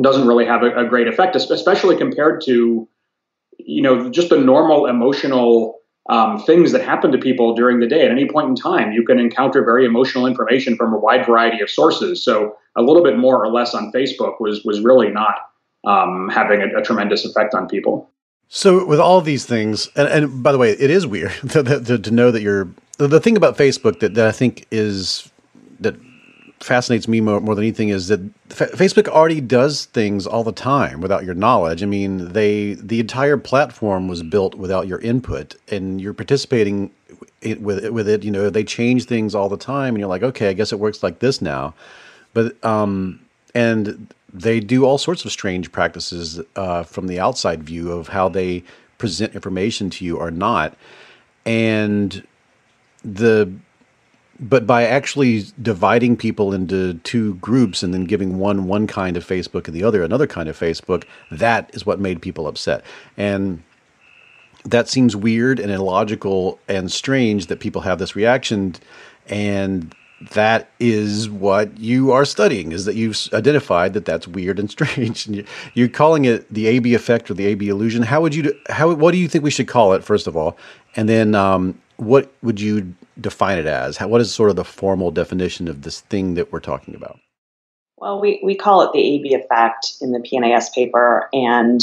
doesn't really have a, a great effect, especially compared to, you know, just the normal emotional um, things that happen to people during the day. At any point in time, you can encounter very emotional information from a wide variety of sources. So a little bit more or less on Facebook was was really not um, having a, a, tremendous effect on people. So with all these things, and, and by the way, it is weird to, to, to know that you're the thing about Facebook that, that I think is that fascinates me more, more than anything is that F- Facebook already does things all the time without your knowledge. I mean, they the entire platform was built without your input, and you're participating with it, with it. You know, they change things all the time, and you're like, okay, I guess it works like this now. But um, and they do all sorts of strange practices uh, from the outside view of how they present information to you or not, and the but by actually dividing people into two groups and then giving one one kind of Facebook and the other another kind of Facebook, that is what made people upset. And that seems weird and illogical and strange that people have this reaction and that is what you are studying is that you've identified that that's weird and strange. And you're calling it the ab effect or the ab illusion. How would you how what do you think we should call it first of all? And then um, what would you define it as? How, what is sort of the formal definition of this thing that we're talking about? Well, we, we call it the AB effect in the PNAS paper, and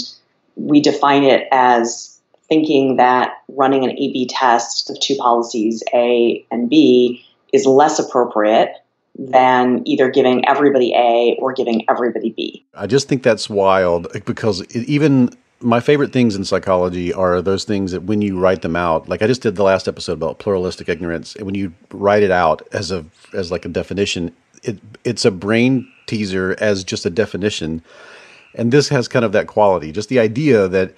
we define it as thinking that running an AB test of two policies, A and B, is less appropriate than either giving everybody A or giving everybody B. I just think that's wild because even my favorite things in psychology are those things that when you write them out, like I just did the last episode about pluralistic ignorance, and when you write it out as a as like a definition, it it's a brain teaser as just a definition, and this has kind of that quality. Just the idea that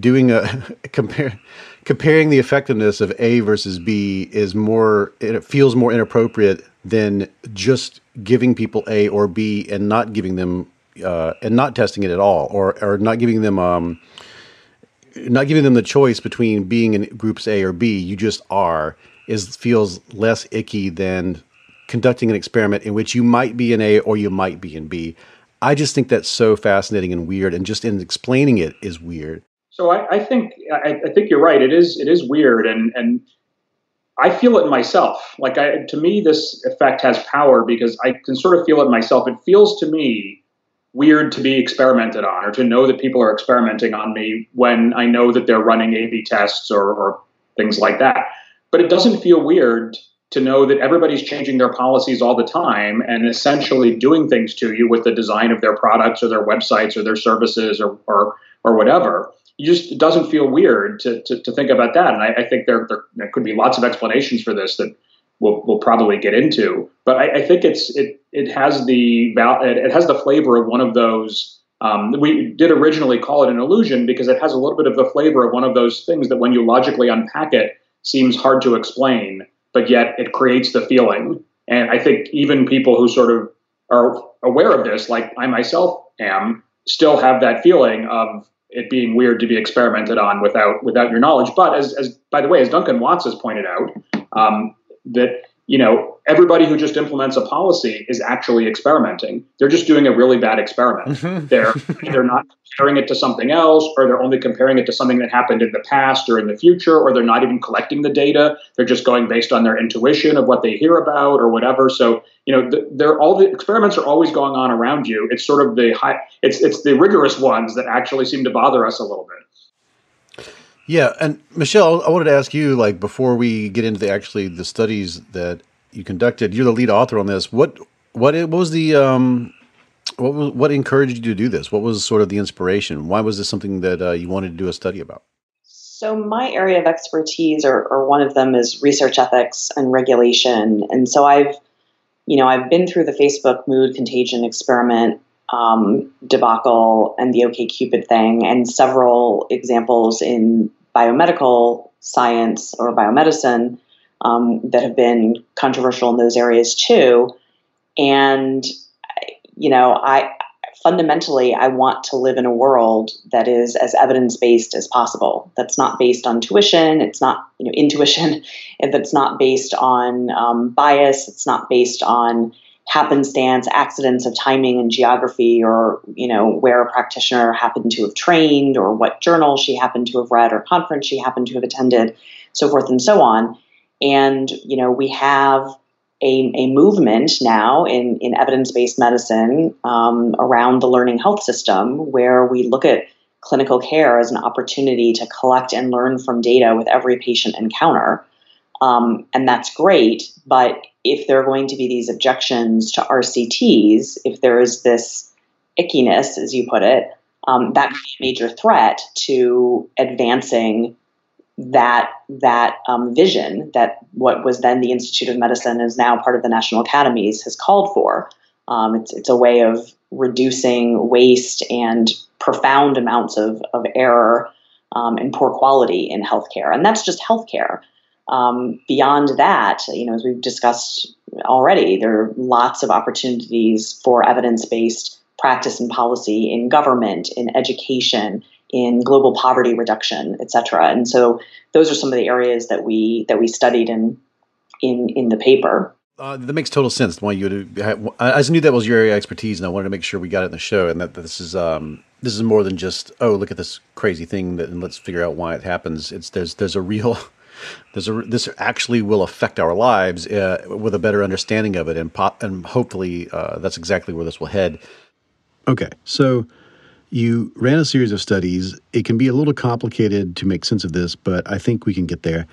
doing a compare comparing the effectiveness of A versus B is more it feels more inappropriate than just giving people A or B and not giving them uh, and not testing it at all, or or not giving them um, not giving them the choice between being in groups A or B. You just are is feels less icky than conducting an experiment in which you might be in A or you might be in B. I just think that's so fascinating and weird, and just in explaining it is weird. So I, I think I, I, think you're right. It is it is weird, and and I feel it myself. Like I, to me, this effect has power because I can sort of feel it myself. It feels to me weird to be experimented on, or to know that people are experimenting on me when I know that they're running A/B tests or, or things like that. But it doesn't feel weird to know that everybody's changing their policies all the time and essentially doing things to you with the design of their products or their websites or their services or or, or whatever. You just it doesn't feel weird to, to, to think about that. And I, I think there, there, there could be lots of explanations for this that we'll, we'll probably get into. But I, I think it's it it has the it has the flavor of one of those. Um, we did originally call it an illusion because it has a little bit of the flavor of one of those things that when you logically unpack it seems hard to explain but yet it creates the feeling. And I think even people who sort of are aware of this, like I myself am, still have that feeling of it being weird to be experimented on without without your knowledge. But as, as by the way, as Duncan Watts has pointed out, um, that you know, everybody who just implements a policy is actually experimenting. They're just doing a really bad experiment. Mm-hmm. They're they're not comparing it to something else, or they're only comparing it to something that happened in the past or in the future, or they're not even collecting the data. They're just going based on their intuition of what they hear about or whatever. So you know, they're all the experiments are always going on around you. It's sort of the high, it's it's the rigorous ones that actually seem to bother us a little bit. Yeah, and Michelle, I wanted to ask you, like, before we get into the actually the studies that you conducted, you're the lead author on this. What what what was the um, what was what encouraged you to do this? What was sort of the inspiration? Why was this something that uh, you wanted to do a study about? So my area of expertise, or, or one of them, is research ethics and regulation. And so I've, you know, I've been through the Facebook mood contagion experiment um, debacle and the OkCupid thing, and several examples in biomedical science or biomedicine um, that have been controversial in those areas too. And you know, I fundamentally I want to live in a world that is as evidence based as possible. That's not based on tuition. It's not you know intuition. That's not based on um, bias. It's not based on happenstance, accidents of timing and geography, or you know where a practitioner happened to have trained, or what journal she happened to have read, or conference she happened to have attended, so forth and so on. And you know we have a, a movement now in, in evidence based medicine um, around the learning health system, where we look at clinical care as an opportunity to collect and learn from data with every patient encounter. Um, and that's great, but if there are going to be these objections to RCTs, if there is this ickiness, as you put it, um, that could be a major threat to advancing that that um, vision that what was then the Institute of Medicine is now part of the National Academies has called for. Um, it's it's a way of reducing waste and profound amounts of of error um, and poor quality in healthcare, and that's just healthcare. Um, beyond that, you know, as we've discussed already, there are lots of opportunities for evidence-based practice and policy in government, in education, in global poverty reduction, et cetera. And so those are some of the areas that we that we studied in in in the paper. Uh, that makes total sense. Why you I just knew that was your area of expertise, and I wanted to make sure we got it in the show, and that this is um, this is more than just oh look at this crazy thing that, and let's figure out why it happens. It's there's there's a real there's a this actually will affect our lives uh, with a better understanding of it, and pop, and hopefully uh, that's exactly where this will head. Okay, so you ran a series of studies. It can be a little complicated to make sense of this, but I think we can get there.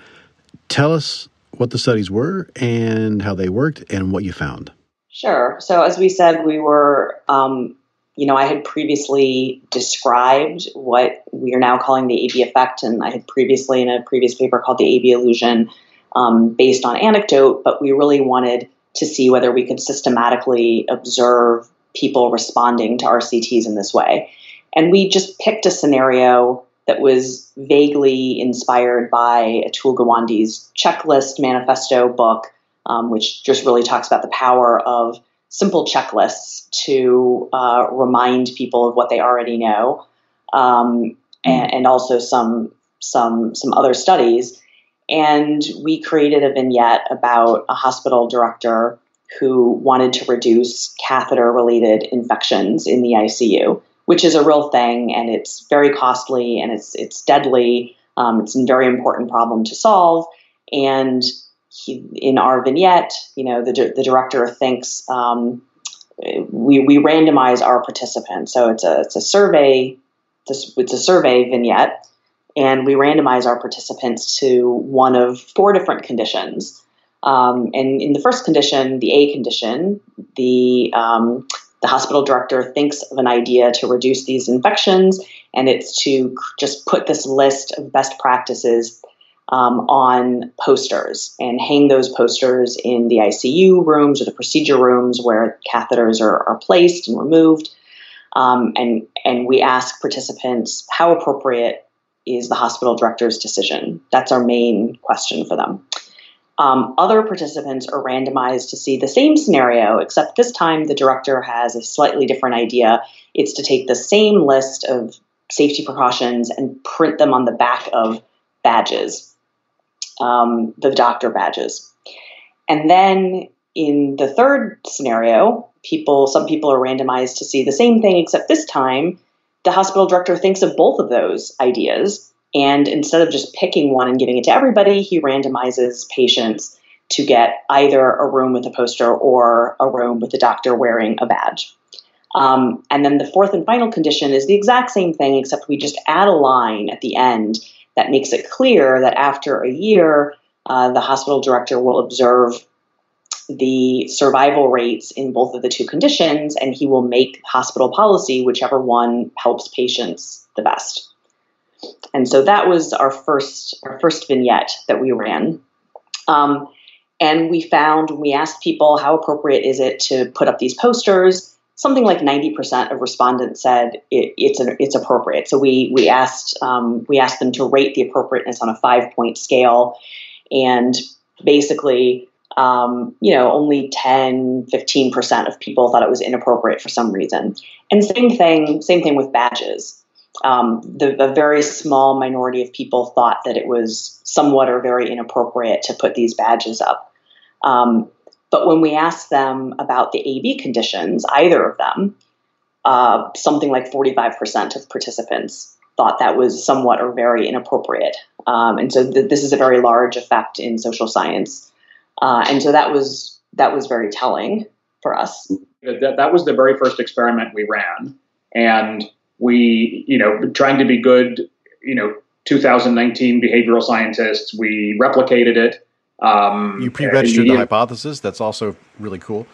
Tell us what the studies were and how they worked and what you found. Sure. So, as we said, we were um, you know, I had previously described what we are now calling the AB effect, and I had previously in a previous paper called the AB illusion um, based on anecdote, but we really wanted to see whether we could systematically observe people responding to RCTs in this way. And we just picked a scenario that was vaguely inspired by Atul Gawande's checklist manifesto book, um, which just really talks about the power of simple checklists to uh, remind people of what they already know, um, and, and, also some some some other studies. And we created a vignette about a hospital director who wanted to reduce catheter related infections in the ICU. which is a real thing, and it's very costly and it's it's deadly. Um, it's a very important problem to solve, and he, in our vignette, you know, the the director thinks um, we we randomize our participants. So it's a it's a survey. It's a survey vignette, and we randomize our participants to one of four different conditions. Um, and in the first condition, the A condition, the um, the hospital director thinks of an idea to reduce these infections, and it's to just put this list of best practices um, on posters and hang those posters in the ICU rooms or the procedure rooms where catheters are, are placed and removed. Um, and and we ask participants how appropriate is the hospital director's decision. That's our main question for them. Um, other participants are randomized to see the same scenario, except this time the director has a slightly different idea. It's to take the same list of safety precautions and print them on the back of badges, um, the doctor badges. And then in the third scenario, people, some people are randomized to see the same thing, except this time the hospital director thinks of both of those ideas and instead of just picking one and giving it to everybody, he randomizes patients to get either a room with a poster or a room with a doctor wearing a badge. Um, and then the fourth and final condition is the exact same thing, except we just add a line at the end that makes it clear that after a year, uh, the hospital director will observe the survival rates in both of the two conditions, and he will make hospital policy whichever one helps patients the best. And so that was our first our first vignette that we ran. Um, and we found we asked people how appropriate is it to put up these posters. Something like 90% of respondents said it, it's an, it's appropriate. So we we asked um, we asked them to rate the appropriateness on a five point scale, and basically um, you know, only 10, 15% of people thought it was inappropriate for some reason. And same thing, same thing with badges um, the, a very small minority of people thought that it was somewhat or very inappropriate to put these badges up. Um, but when we asked them about the AB conditions, either of them, uh, something like 45% of participants thought that was somewhat or very inappropriate. Um, and so th- this is a very large effect in social science. Uh, and so that was that was very telling for us. That, that was the very first experiment we ran. And we, you know, trying to be good, you know, 2019 behavioral scientists, we replicated it. Um, you pre-registered the hypothesis. That's also really cool.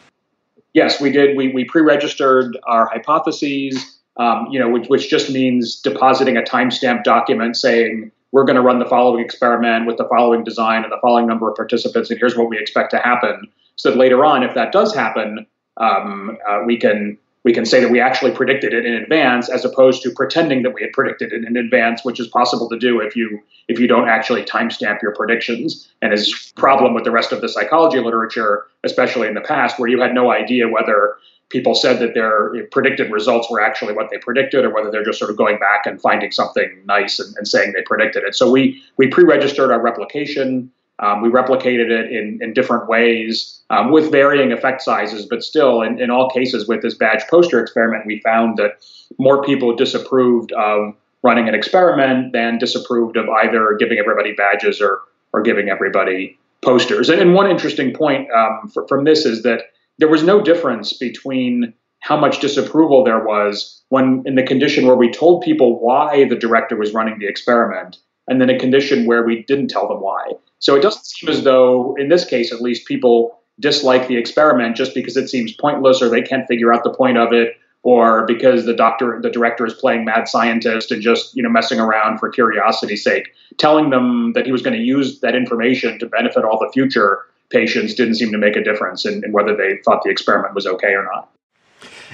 Yes, we did. We, we pre-registered our hypotheses, um, you know, which, which just means depositing a timestamp document saying we're going to run the following experiment with the following design and the following number of participants, and here's what we expect to happen. So that later on, if that does happen, um, uh, we can we can say that we actually predicted it in advance as opposed to pretending that we had predicted it in advance which is possible to do if you if you don't actually timestamp your predictions. And is problem with the rest of the psychology literature especially in the past where you had no idea whether people said that their predicted results were actually what they predicted or whether they're just sort of going back and finding something nice and, and saying they predicted it. So we we pre-registered our replication um, we replicated it in, in different ways um, with varying effect sizes, but still, in, in all cases, with this badge poster experiment, we found that more people disapproved of running an experiment than disapproved of either giving everybody badges or, or giving everybody posters. And, and one interesting point um, from this is that there was no difference between how much disapproval there was when in the condition where we told people why the director was running the experiment and then a condition where we didn't tell them why. So it doesn't seem as though, in this case at least, people dislike the experiment just because it seems pointless or they can't figure out the point of it or because the doctor the director is playing mad scientist and just you know messing around for curiosity's sake. Telling them that he was going to use that information to benefit all the future patients didn't seem to make a difference in, in whether they thought the experiment was okay or not.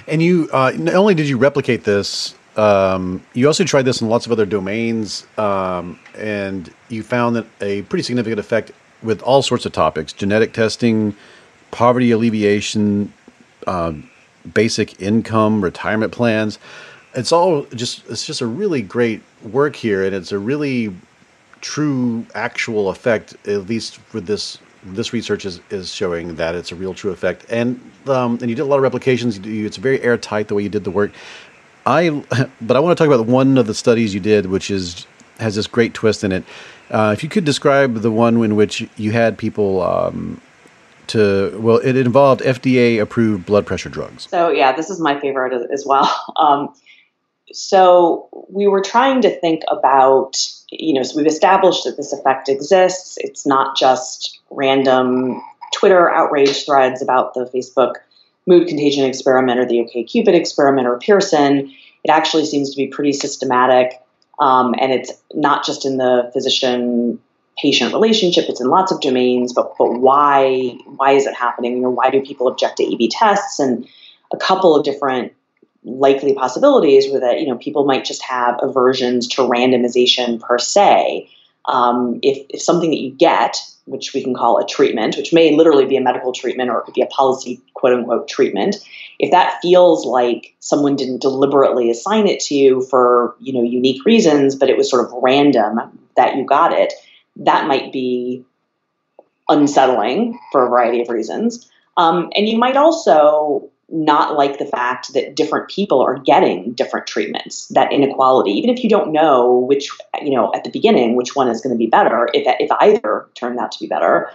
And you uh, not only did you replicate this um, you also tried this in lots of other domains, um, and you found that a pretty significant effect with all sorts of topics: genetic testing, poverty alleviation, uh, basic income, retirement plans. It's all just it's just a really great work here, and it's a really true actual effect. At least with this this research is, is showing that it's a real true effect. And um, and you did a lot of replications. You, it's very airtight the way you did the work. I, but I want to talk about one of the studies you did, which is has this great twist in it. Uh, if you could describe the one in which you had people um, to, well, it involved FDA approved blood pressure drugs. So yeah, this is my favorite as well. Um, so we were trying to think about, you know, so we've established that this effect exists. It's not just random Twitter outrage threads about the Facebook mood contagion experiment or the OkCupid experiment or Pearson. It actually seems to be pretty systematic. Um, and it's not just in the physician patient relationship it's in lots of domains but but why why is it happening you know why do people object to ab tests and a couple of different likely possibilities were that you know people might just have aversions to randomization per se. Um, if, if something that you get, which we can call a treatment, which may literally be a medical treatment or it could be a policy quote unquote treatment, if that feels like someone didn't deliberately assign it to you for you know unique reasons, but it was sort of random that you got it, that might be unsettling for a variety of reasons. Um, and you might also not like the fact that different people are getting different treatments that inequality even if you don't know which you know at the beginning which one is going to be better if, if either turned out to be better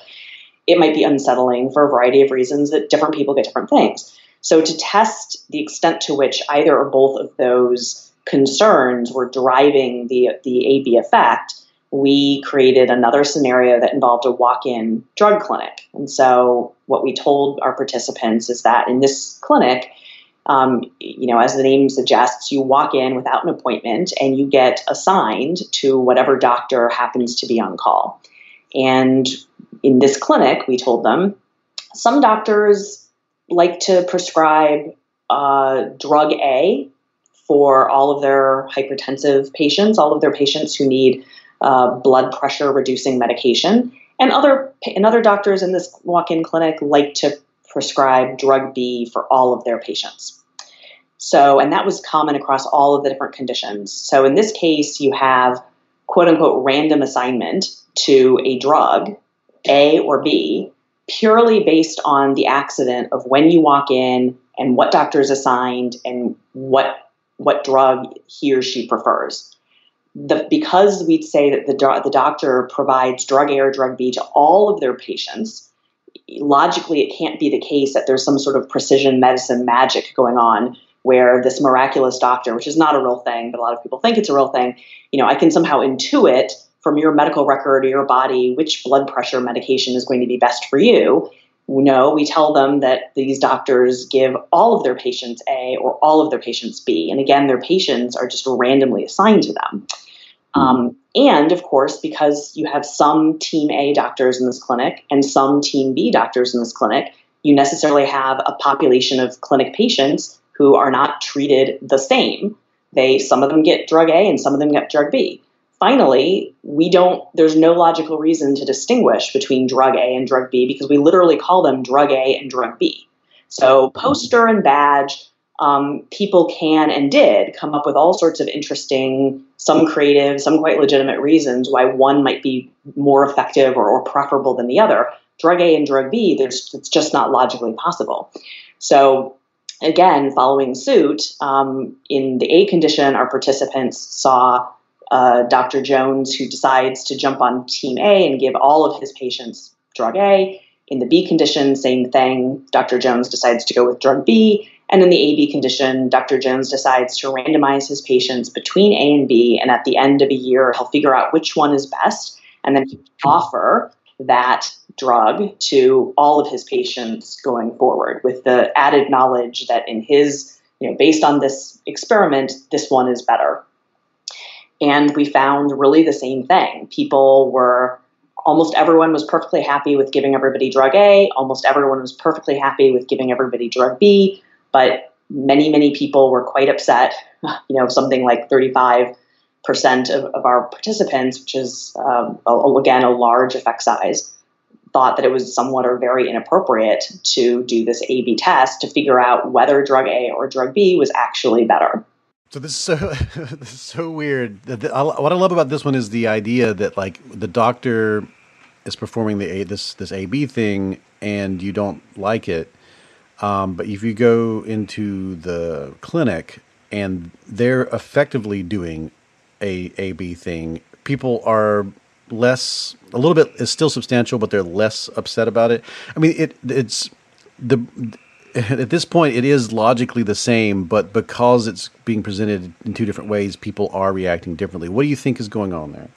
it might be unsettling for a variety of reasons that different people get different things so to test the extent to which either or both of those concerns were driving the the ab effect we created another scenario that involved a walk in drug clinic. And so, what we told our participants is that in this clinic, um, you know, as the name suggests, you walk in without an appointment and you get assigned to whatever doctor happens to be on call. And in this clinic, we told them some doctors like to prescribe uh, drug A for all of their hypertensive patients, all of their patients who need uh, blood pressure reducing medication. And other and other doctors in this walk-in clinic like to prescribe drug B for all of their patients. So, and that was common across all of the different conditions. So, in this case, you have quote unquote random assignment to a drug, A or B, purely based on the accident of when you walk in and what doctor is assigned and what what drug he or she prefers the, because we'd say that the, do- the doctor provides drug A or drug B to all of their patients, logically it can't be the case that there's some sort of precision medicine magic going on where this miraculous doctor, which is not a real thing, but a lot of people think it's a real thing, you know, I can somehow intuit from your medical record or your body which blood pressure medication is going to be best for you. No, we tell them that these doctors give all of their patients A or all of their patients B. And again, their patients are just randomly assigned to them. Um, and of course, because you have some team A doctors in this clinic and some team B doctors in this clinic, you necessarily have a population of clinic patients who are not treated the same. They some of them get drug A and some of them get drug B. Finally, we don't there's no logical reason to distinguish between drug A and drug B because we literally call them drug A and drug B. So poster and badge um, people can and did come up with all sorts of interesting, some creative, some quite legitimate reasons why one might be more effective or, or preferable than the other. Drug A and drug B, there's, it's just not logically possible. So, again, following suit, um, in the A condition, our participants saw uh, Dr. Jones who decides to jump on team A and give all of his patients drug A. In the B condition, same thing. Dr. Jones decides to go with drug B. And in the AB condition, Dr. Jones decides to randomize his patients between A and B. And at the end of a year, he'll figure out which one is best. And then offer that drug to all of his patients going forward with the added knowledge that in his, you know, based on this experiment, this one is better. And we found really the same thing. People were almost everyone was perfectly happy with giving everybody drug A, almost everyone was perfectly happy with giving everybody drug B but many, many people were quite upset. You know, something like 35% of, of our participants, which is, um, a, again, a large effect size, thought that it was somewhat or very inappropriate to do this A B test to figure out whether drug A or drug B was actually better. So this is so this is so weird. What I love about this one is the idea that like the doctor is performing the A this this A B thing and you don't like it, um, but if you go into the clinic, and they're effectively doing a A B thing. People are less a little bit is still substantial, but they're less upset about it. I mean, it it's the at this point it is logically the same, but because it's being presented in two different ways, people are reacting differently. What do you think is going on there?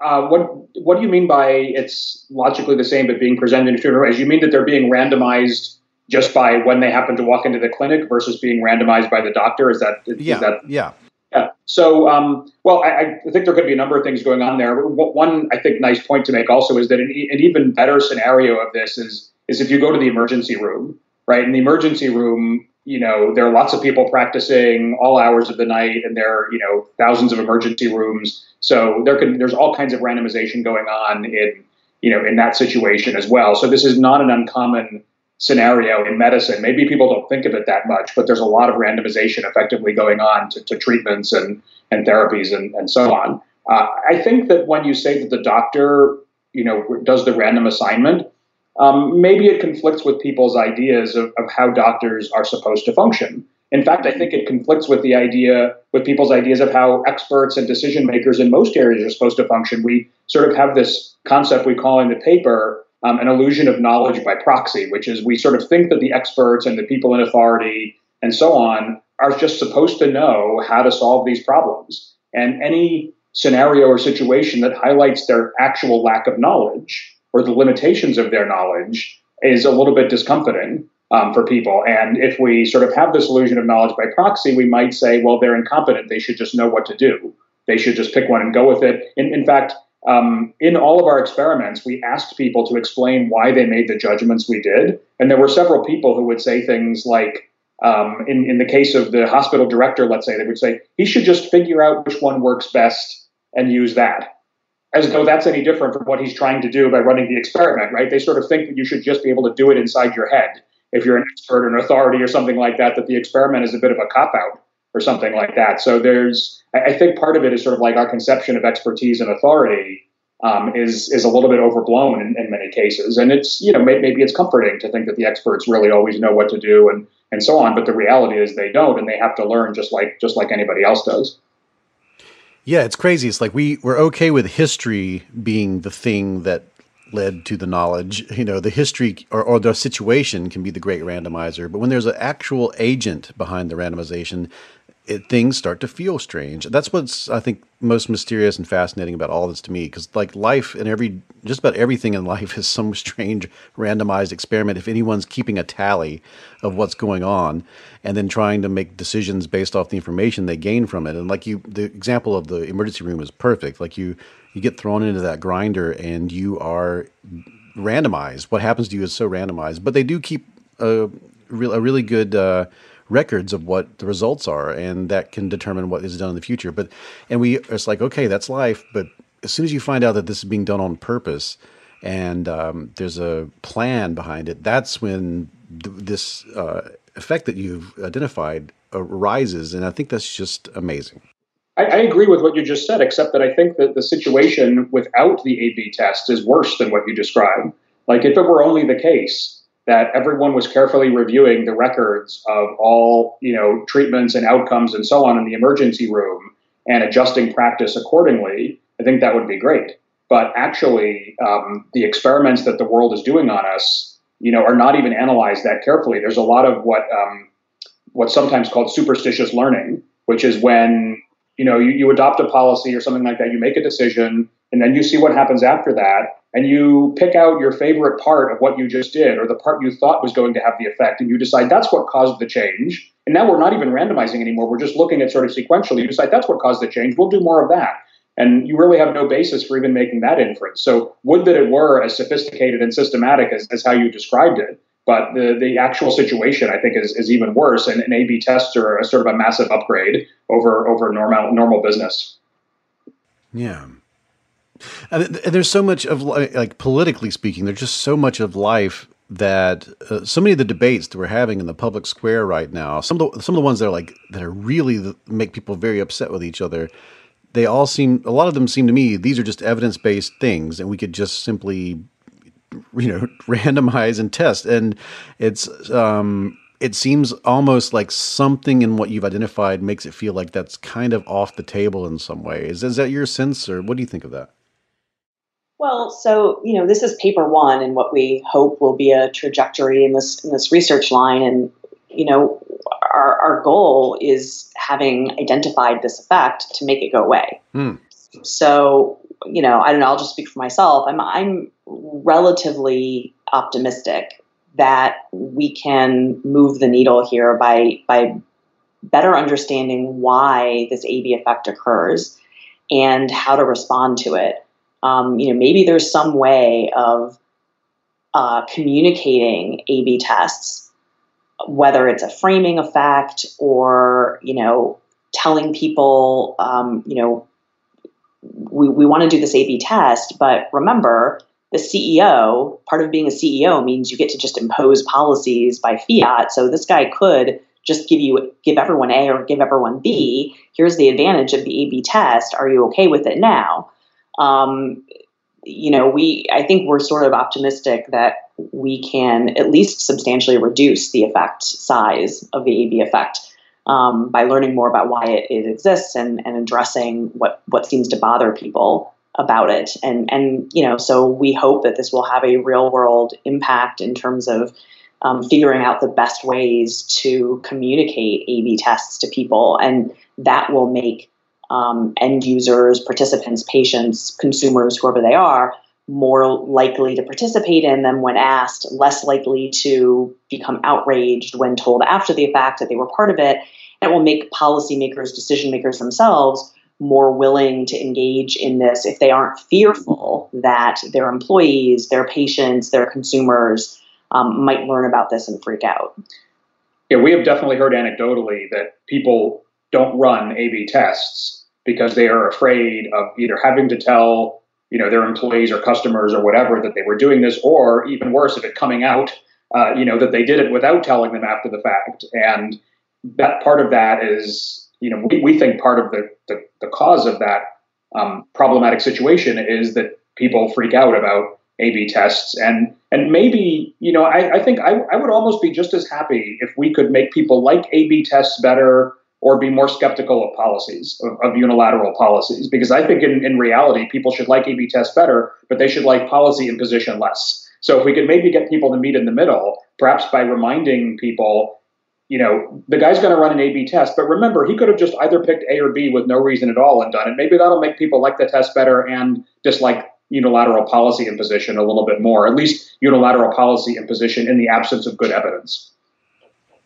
Uh, what What do you mean by it's logically the same but being presented in two different ways? You mean that they're being randomized just by when they happen to walk into the clinic versus being randomized by the doctor? Is that is yeah that, yeah yeah. So, um, well, I, I, think there could be a number of things going on there. One, I think, nice point to make also is that an, an, even better scenario of this is is if you go to the emergency room, right? In the emergency room, you know, there are lots of people practicing all hours of the night, and there are you know thousands of emergency rooms. So there can there's all kinds of randomization going on in you know in that situation as well. So this is not an uncommon scenario in medicine. Maybe people don't think of it that much, but there's a lot of randomization effectively going on to, to treatments and, and therapies and, and so on. Uh, I think that when you say that the doctor, you know, does the random assignment, um, maybe it conflicts with people's ideas of, of how doctors are supposed to function. In fact, I think it conflicts with the idea, with people's ideas of how experts and decision makers in most areas are supposed to function. We sort of have this concept we call in the paper um, an illusion of knowledge by proxy, which is we sort of think that the experts and the people in authority and so on are just supposed to know how to solve these problems. And any scenario or situation that highlights their actual lack of knowledge or the limitations of their knowledge is a little bit discomforting um, for people. And if we sort of have this illusion of knowledge by proxy, we might say, well, they're incompetent. They should just know what to do. They should just pick one and go with it. In, in fact, um, in all of our experiments, we asked people to explain why they made the judgments we did. And there were several people who would say things like, um, in, in the case of the hospital director, let's say, they would say, he should just figure out which one works best and use that. As though that's any different from what he's trying to do by running the experiment, right? They sort of think that you should just be able to do it inside your head. If you're an expert or an authority or something like that, that the experiment is a bit of a cop out or something like that. So there's, I think part of it is sort of like our conception of expertise and authority um, is is a little bit overblown in, in, many cases, and it's you know maybe it's comforting to think that the experts really always know what to do and and so on, but the reality is they don't, and they have to learn just like just like anybody else does. Yeah, it's crazy. It's like we we're okay with history being the thing that led to the knowledge. You know, the history or, or the situation can be the great randomizer, but when there's an actual agent behind the randomization, it, things start to feel strange. That's what's I think most mysterious and fascinating about all this to me, because like life and every just about everything in life is some strange randomized experiment. If anyone's keeping a tally of what's going on, and then trying to make decisions based off the information they gain from it, and like you, the example of the emergency room is perfect. Like you, you get thrown into that grinder and you are randomized. What happens to you is so randomized, but they do keep a, a really good. Uh, records of what the results are, and that can determine what is done in the future. But and we it's like okay, that's life. But as soon as you find out that this is being done on purpose, and um, there's a plan behind it, that's when th- this uh, effect that you've identified arises, and I think that's just amazing. I, I, agree with what you just said, except that I think that the situation without the A/B test is worse than what you described. Like if it were only the case that everyone was carefully reviewing the records of all you know treatments and outcomes and so on in the emergency room and adjusting practice accordingly i think that would be great. But actually um, the experiments that the world is doing on us you know are not even analyzed that carefully. There's a lot of what um, what's sometimes called superstitious learning which is when you know you, you adopt a policy or something like that you make a decision and then you see what happens after that and you pick out your favorite part of what you just did or the part you thought was going to have the effect and you decide that's what caused the change. And now we're not even randomizing anymore. We're just looking at sort of sequentially. You decide that's what caused the change. We'll do more of that. And you really have no basis for even making that inference. So would that it were as sophisticated and systematic as, as how you described it but the, the actual situation I think is, is even worse and, and A/B tests are a sort of a massive upgrade over over normal normal business. Yeah, and there's so much of like politically speaking, there's just so much of life that uh, so many of the debates that we're having in the public square right now, some of the some of the ones that are like that are really the, make people very upset with each other. They all seem a lot of them seem to me these are just evidence based things, and we could just simply you know randomize and test. And it's um, it seems almost like something in what you've identified makes it feel like that's kind of off the table in some way. Is, is that your sense, or what do you think of that? Well, so you know, this is paper one, and what we hope will be a trajectory in this in this research line. And you know, our our goal is having identified this effect to make it go away. Hmm. So you know, I don't know. I'll just speak for myself. I'm I'm relatively optimistic that we can move the needle here by by better understanding why this AB effect occurs and how to respond to it. Um, you know, maybe there's some way of uh, communicating AB tests, whether it's a framing effect or you know telling people, um, you know, we, we want to do this AB test, but remember, the CEO, part of being a CEO means you get to just impose policies by fiat. So this guy could just give you give everyone A or give everyone B. Here's the advantage of the A/B test. Are you okay with it now? Um, you know, we I think we're sort of optimistic that we can at least substantially reduce the effect size of the A/B effect um, by learning more about why it, it exists and, and addressing what what seems to bother people about it. And and you know, so we hope that this will have a real world impact in terms of um, figuring out the best ways to communicate A/B tests to people, and that will make um, end users, participants, patients, consumers, whoever they are, more likely to participate in them when asked, less likely to become outraged when told after the fact that they were part of it. And it will make policymakers, decision makers themselves more willing to engage in this if they aren't fearful that their employees, their patients, their consumers um, might learn about this and freak out. Yeah, we have definitely heard anecdotally that people don't run A/B tests because they are afraid of either having to tell you know their employees or customers or whatever that they were doing this, or even worse, if it coming out, uh, you know that they did it without telling them after the fact. And that part of that is you know, we, we think part of the, the, the cause of that um, problematic situation is that people freak out about A/B tests, and and maybe you know, I, I think I, I would almost be just as happy if we could make people like A/B tests better or be more skeptical of policies of, of unilateral policies, because I think in, in reality people should like A/B tests better, but they should like policy imposition less. So if we could maybe get people to meet in the middle, perhaps by reminding people you know, the guy's going to run an A B test. But remember, he could have just either picked A or B with no reason at all and done it. Maybe that'll make people like the test better and dislike unilateral policy imposition a little bit more, at least unilateral policy imposition in the absence of good evidence.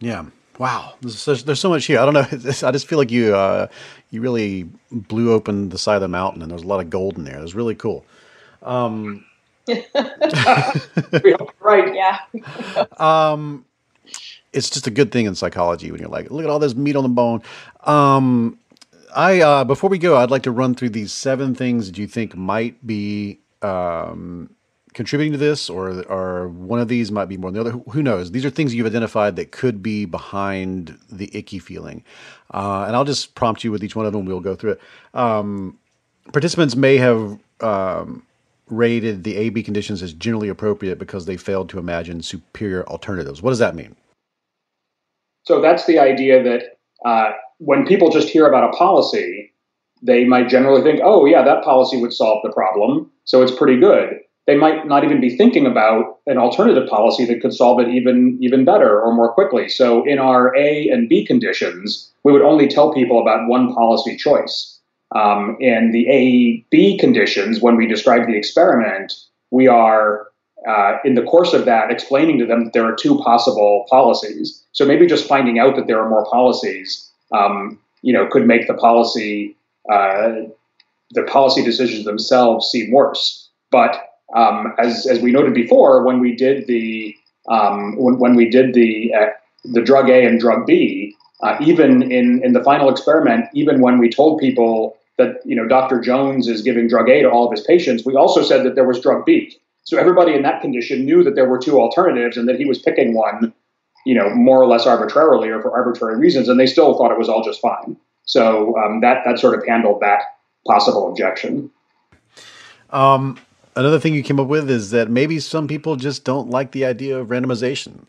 Yeah. Wow. There's, there's so much here. I don't know. I just feel like you uh, you really blew open the side of the mountain and there's a lot of gold in there. It was really cool. Um, right. Yeah. um, it's just a good thing in psychology when you're like, look at all this meat on the bone. Um, I uh, before we go, I'd like to run through these seven things that you think might be um, contributing to this, or or one of these might be more than the other. Who knows? These are things you've identified that could be behind the icky feeling, uh, and I'll just prompt you with each one of them. We'll go through it. Um, participants may have um, rated the AB conditions as generally appropriate because they failed to imagine superior alternatives. What does that mean? So that's the idea that uh, when people just hear about a policy, they might generally think, oh, yeah, that policy would solve the problem. So it's pretty good. They might not even be thinking about an alternative policy that could solve it even, even better or more quickly. So in our A and B conditions, we would only tell people about one policy choice. Um, in the A B conditions, when we describe the experiment, we are uh, in the course of that, explaining to them that there are two possible policies. So maybe just finding out that there are more policies, um, you know, could make the policy, uh, the policy decisions themselves seem worse. But um, as as we noted before, when we did the um, when, when we did the uh, the drug A and drug B, uh, even in in the final experiment, even when we told people that you know Dr. Jones is giving drug A to all of his patients, we also said that there was drug B. So everybody in that condition knew that there were two alternatives and that he was picking one, you know, more or less arbitrarily or for arbitrary reasons, and they still thought it was all just fine. So um, that that sort of handled that possible objection. Um, another thing you came up with is that maybe some people just don't like the idea of randomization.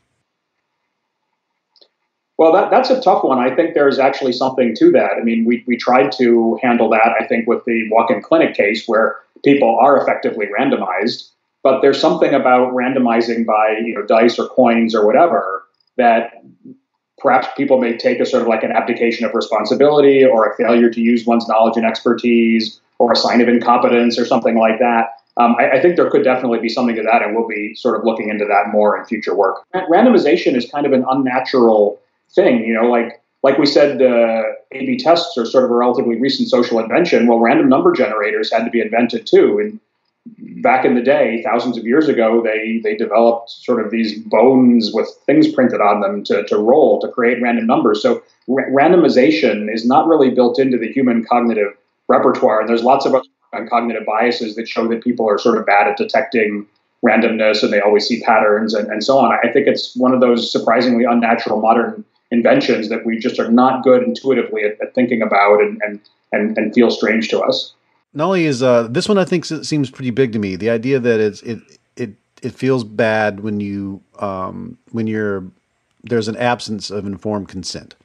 Well, that, that's a tough one. I think there's actually something to that. I mean, we, we tried to handle that, I think, with the walk in clinic case where people are effectively randomized. But there's something about randomizing by you know dice or coins or whatever that perhaps people may take as sort of like an abdication of responsibility or a failure to use one's knowledge and expertise or a sign of incompetence or something like that. Um, I, I, think there could definitely be something to that, and we'll be sort of looking into that more in future work. Randomization is kind of an unnatural thing, you know, like like we said, uh, A/B tests are sort of a relatively recent social invention. Well, random number generators had to be invented too, and back in the day, thousands of years ago, they they developed sort of these bones with things printed on them to, to roll to create random numbers. So ra- randomization is not really built into the human cognitive repertoire. And there's lots of cognitive biases that show that people are sort of bad at detecting randomness and they always see patterns and, and so on. I think it's one of those surprisingly unnatural modern inventions that we just are not good intuitively at, at thinking about and, and, and, and feel strange to us. Not only is uh, this one, I think seems pretty big to me. The idea that it's it it it feels bad when you um, when you're there's an absence of informed consent.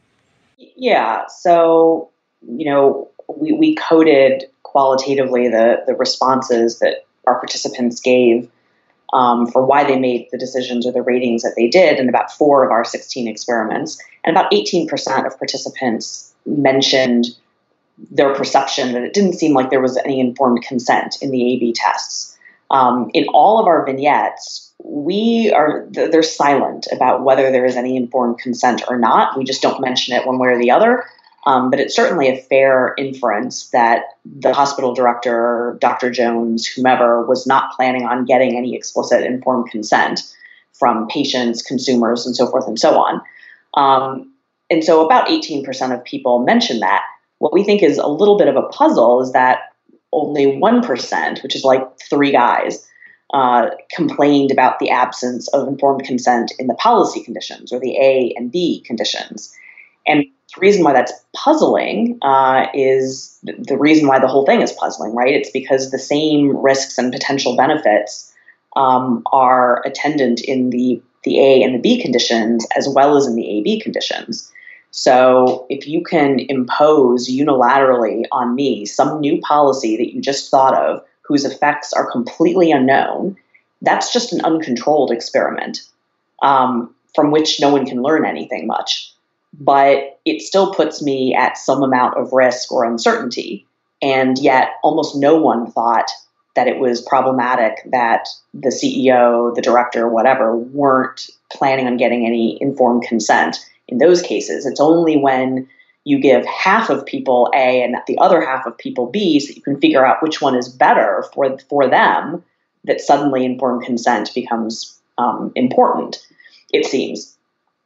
Yeah. So you know, we we coded qualitatively the the responses that our participants gave um, for why they made the decisions or the ratings that they did in about four of our 16 experiments, and about 18% of participants mentioned their perception that it didn't seem like there was any informed consent in the A/B tests. Um, in all of our vignettes, we are they're silent about whether there is any informed consent or not. We just don't mention it one way or the other. Um, but it's certainly a fair inference that the hospital director, Dr. Jones, whomever, was not planning on getting any explicit informed consent from patients, consumers, and so forth and so on. Um, and so about 18% of people mention that. What we think is a little bit of a puzzle is that only 1%, which is like three guys, uh, complained about the absence of informed consent in the policy conditions or the A and B conditions. And the reason why that's puzzling uh, is the reason why the whole thing is puzzling, right? It's because the same risks and potential benefits um, are attendant in the, the A and the B conditions as well as in the AB conditions. So if you can impose unilaterally on me some new policy that you just thought of whose effects are completely unknown, that's just an uncontrolled experiment um, from which no one can learn anything much. But it still puts me at some amount of risk or uncertainty. And yet, almost no one thought that it was problematic that the CEO, the director, whatever, weren't planning on getting any informed consent in those cases. It's only when you give half of people A and the other half of people B so you can figure out which one is better for, for them that suddenly informed consent becomes um, important, it seems.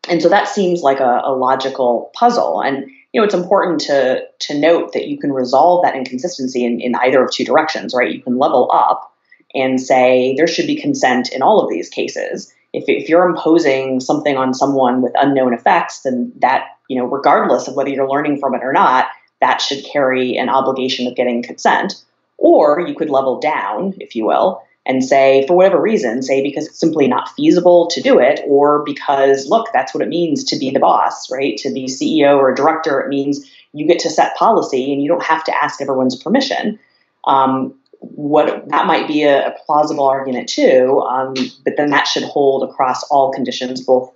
And so that seems like a, a logical puzzle. And you know, it's important to to note that you can resolve that inconsistency in, in either of two directions, right? You can level up and say there should be consent in all of these cases if, if you're imposing something on someone with unknown effects, then that, you know, regardless of whether you're learning from it or not, that should carry an obligation of getting consent. Or you could level down, if you will, and say, for whatever reason, say because it's simply not feasible to do it, or because, look, that's what it means to be the boss, right? To be CEO or director, it means you get to set policy and you don't have to ask everyone's permission. Um, what that might be a, a plausible argument too, um, but then that should hold across all conditions, both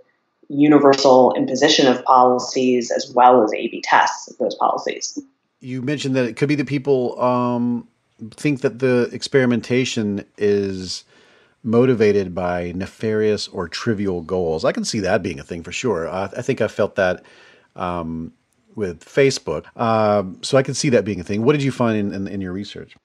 universal imposition of policies as well as A/B tests of those policies. You mentioned that it could be the people um, think that the experimentation is motivated by nefarious or trivial goals. I can see that being a thing for sure. I, I think I felt that um, with Facebook, um, so I can see that being a thing. What did you find in, in, in your research?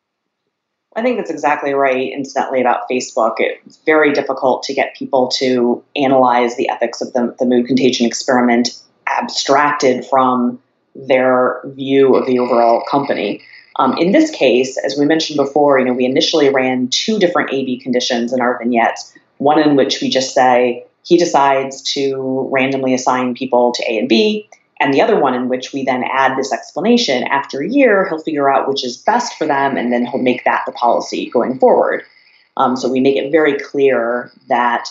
I think that's exactly right, incidentally, about Facebook. It's very difficult to get people to analyze the ethics of the, the mood contagion experiment abstracted from their view of the overall company. Um, in this case, as we mentioned before, you know, we initially ran two different A/B conditions in our vignettes. One in which we just say he decides to randomly assign people to A and B, and the other one in which we then add this explanation after a year he'll figure out which is best for them and then he'll make that the policy going forward um, so we make it very clear that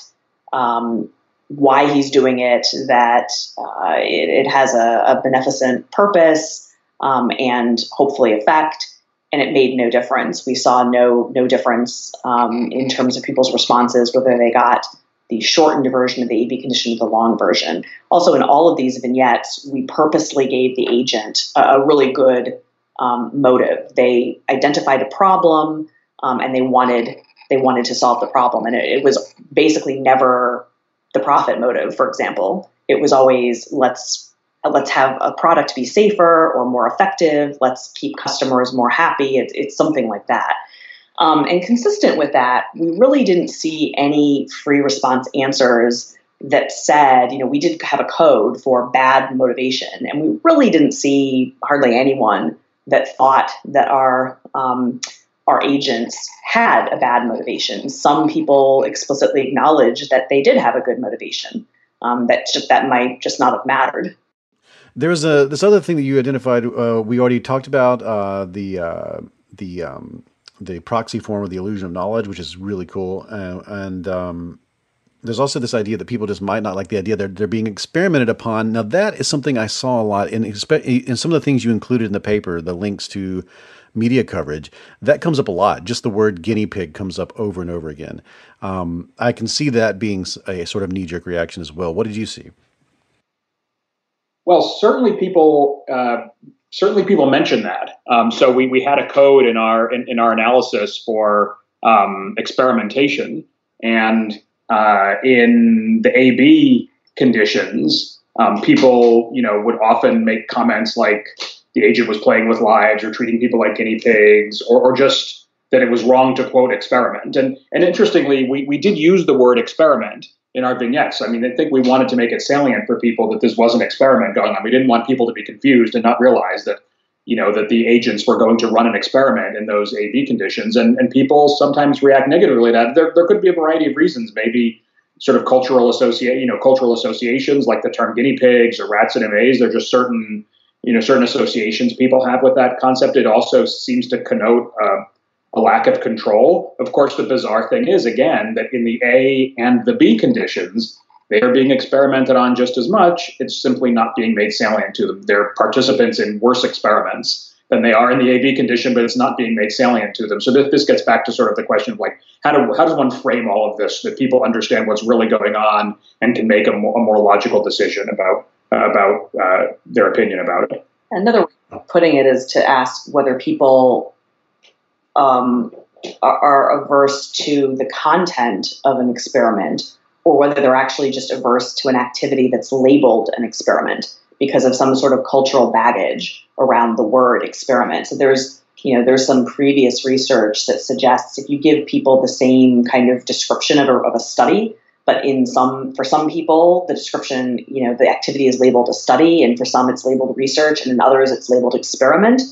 um, why he's doing it, that uh, it, it, has a, a beneficent purpose um, and hopefully effect. And it made no difference. We saw no no difference um, in terms of people's responses, whether they got the shortened version of the AB condition or the long version. Also, in all of these vignettes, we purposely gave the agent a, a really good um, motive. They identified a problem um, and they wanted they wanted to solve the problem, and it, it was basically never the profit motive. For example, it was always let's let's have a product be safer or more effective. Let's keep customers more happy. It's, it's something like that. Um, and consistent with that, we really didn't see any free response answers that said, you know, we did have a code for bad motivation, and we really didn't see hardly anyone that thought that our um, our agents had a bad motivation. Some people explicitly acknowledged that they did have a good motivation. Um, that just that might just not have mattered. There's a this other thing that you identified. Uh, we already talked about uh, the uh, the um, the proxy form of the illusion of knowledge, which is really cool. Uh, and um, there's also this idea that people just might not like the idea they're, they're being experimented upon. Now, that is something I saw a lot in, in some of the things you included in the paper, the links to media coverage. That comes up a lot. Just the word guinea pig comes up over and over again. Um, I can see that being a sort of knee jerk reaction as well. What did you see? Well, certainly people uh, certainly people mention that. Um, so we, we had a code in our in, in our analysis for um, experimentation, and uh, in the AB conditions, um, people you know would often make comments like the agent was playing with lives or treating people like guinea pigs, or, or just that it was wrong to quote experiment. And and interestingly, we, we did use the word experiment in our vignettes. I mean, I think we wanted to make it salient for people that this was an experiment going on. We didn't want people to be confused and not realize that, you know, that the agents were going to run an experiment in those AB conditions. And, and people sometimes react negatively to that. There, there could be a variety of reasons. Maybe sort of cultural associate, you know, cultural associations like the term guinea pigs or rats in a maze. They're just certain, you know, certain associations people have with that concept. It also seems to connote uh, a lack of control. Of course, the bizarre thing is, again, that in the A and the B conditions, they are being experimented on just as much. It's simply not being made salient to them. They're participants in worse experiments than they are in the AB condition, but it's not being made salient to them. So this, this gets back to sort of the question of like, how, do, how does one frame all of this that people understand what's really going on and can make a more, a more logical decision about uh, about uh, their opinion about it? Another way of putting it is to ask whether people um, are, are averse to the content of an experiment or whether they're actually just averse to an activity that's labeled an experiment because of some sort of cultural baggage around the word experiment. So there's you know there's some previous research that suggests if you give people the same kind of description of a, of a study, but in some for some people the description you know the activity is labeled a study, and for some it's labeled research, and in others it's labeled experiment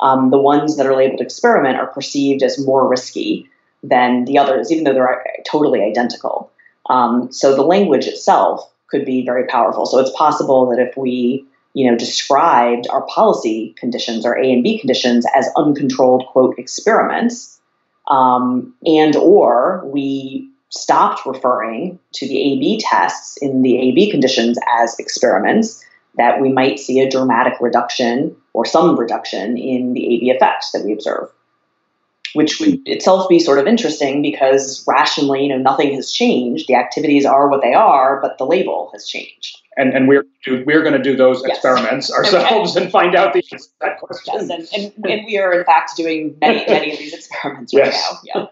um, the ones that are labeled experiment are perceived as more risky than the others, even though they're totally identical. Um, so the language itself could be very powerful. So it's possible that if we, you know, described our policy conditions, our A and B conditions, as uncontrolled quote experiments, um, and or we stopped referring to the A/B tests in the A/B conditions as experiments, that we might see a dramatic reduction or some reduction in the AB effect that we observe, which would itself be sort of interesting because rationally, you know, nothing has changed. The activities are what they are, but the label has changed. And, and we're we're going to do those yes. experiments ourselves and, and, find out the answer to that question. Yes, and, and, and, we are in fact doing many many of these experiments right yes. now. Yeah.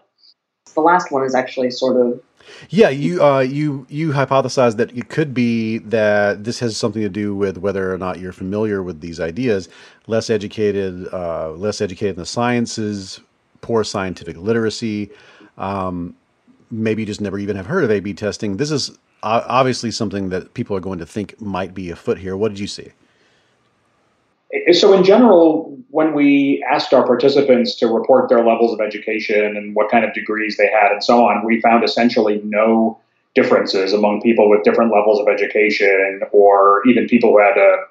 The last one is actually sort of yeah, you uh, you you hypothesized that it could be that this has something to do with whether or not you're familiar with these ideas. Less educated, uh, less educated in the sciences, poor scientific literacy. Um, maybe you just never even have heard of A/B testing. This is obviously something that people are going to think might be afoot here. What did you see? So, in general, when we asked our participants to report their levels of education and what kind of degrees they had and so on, we found essentially no differences among people with different levels of education or even people who had a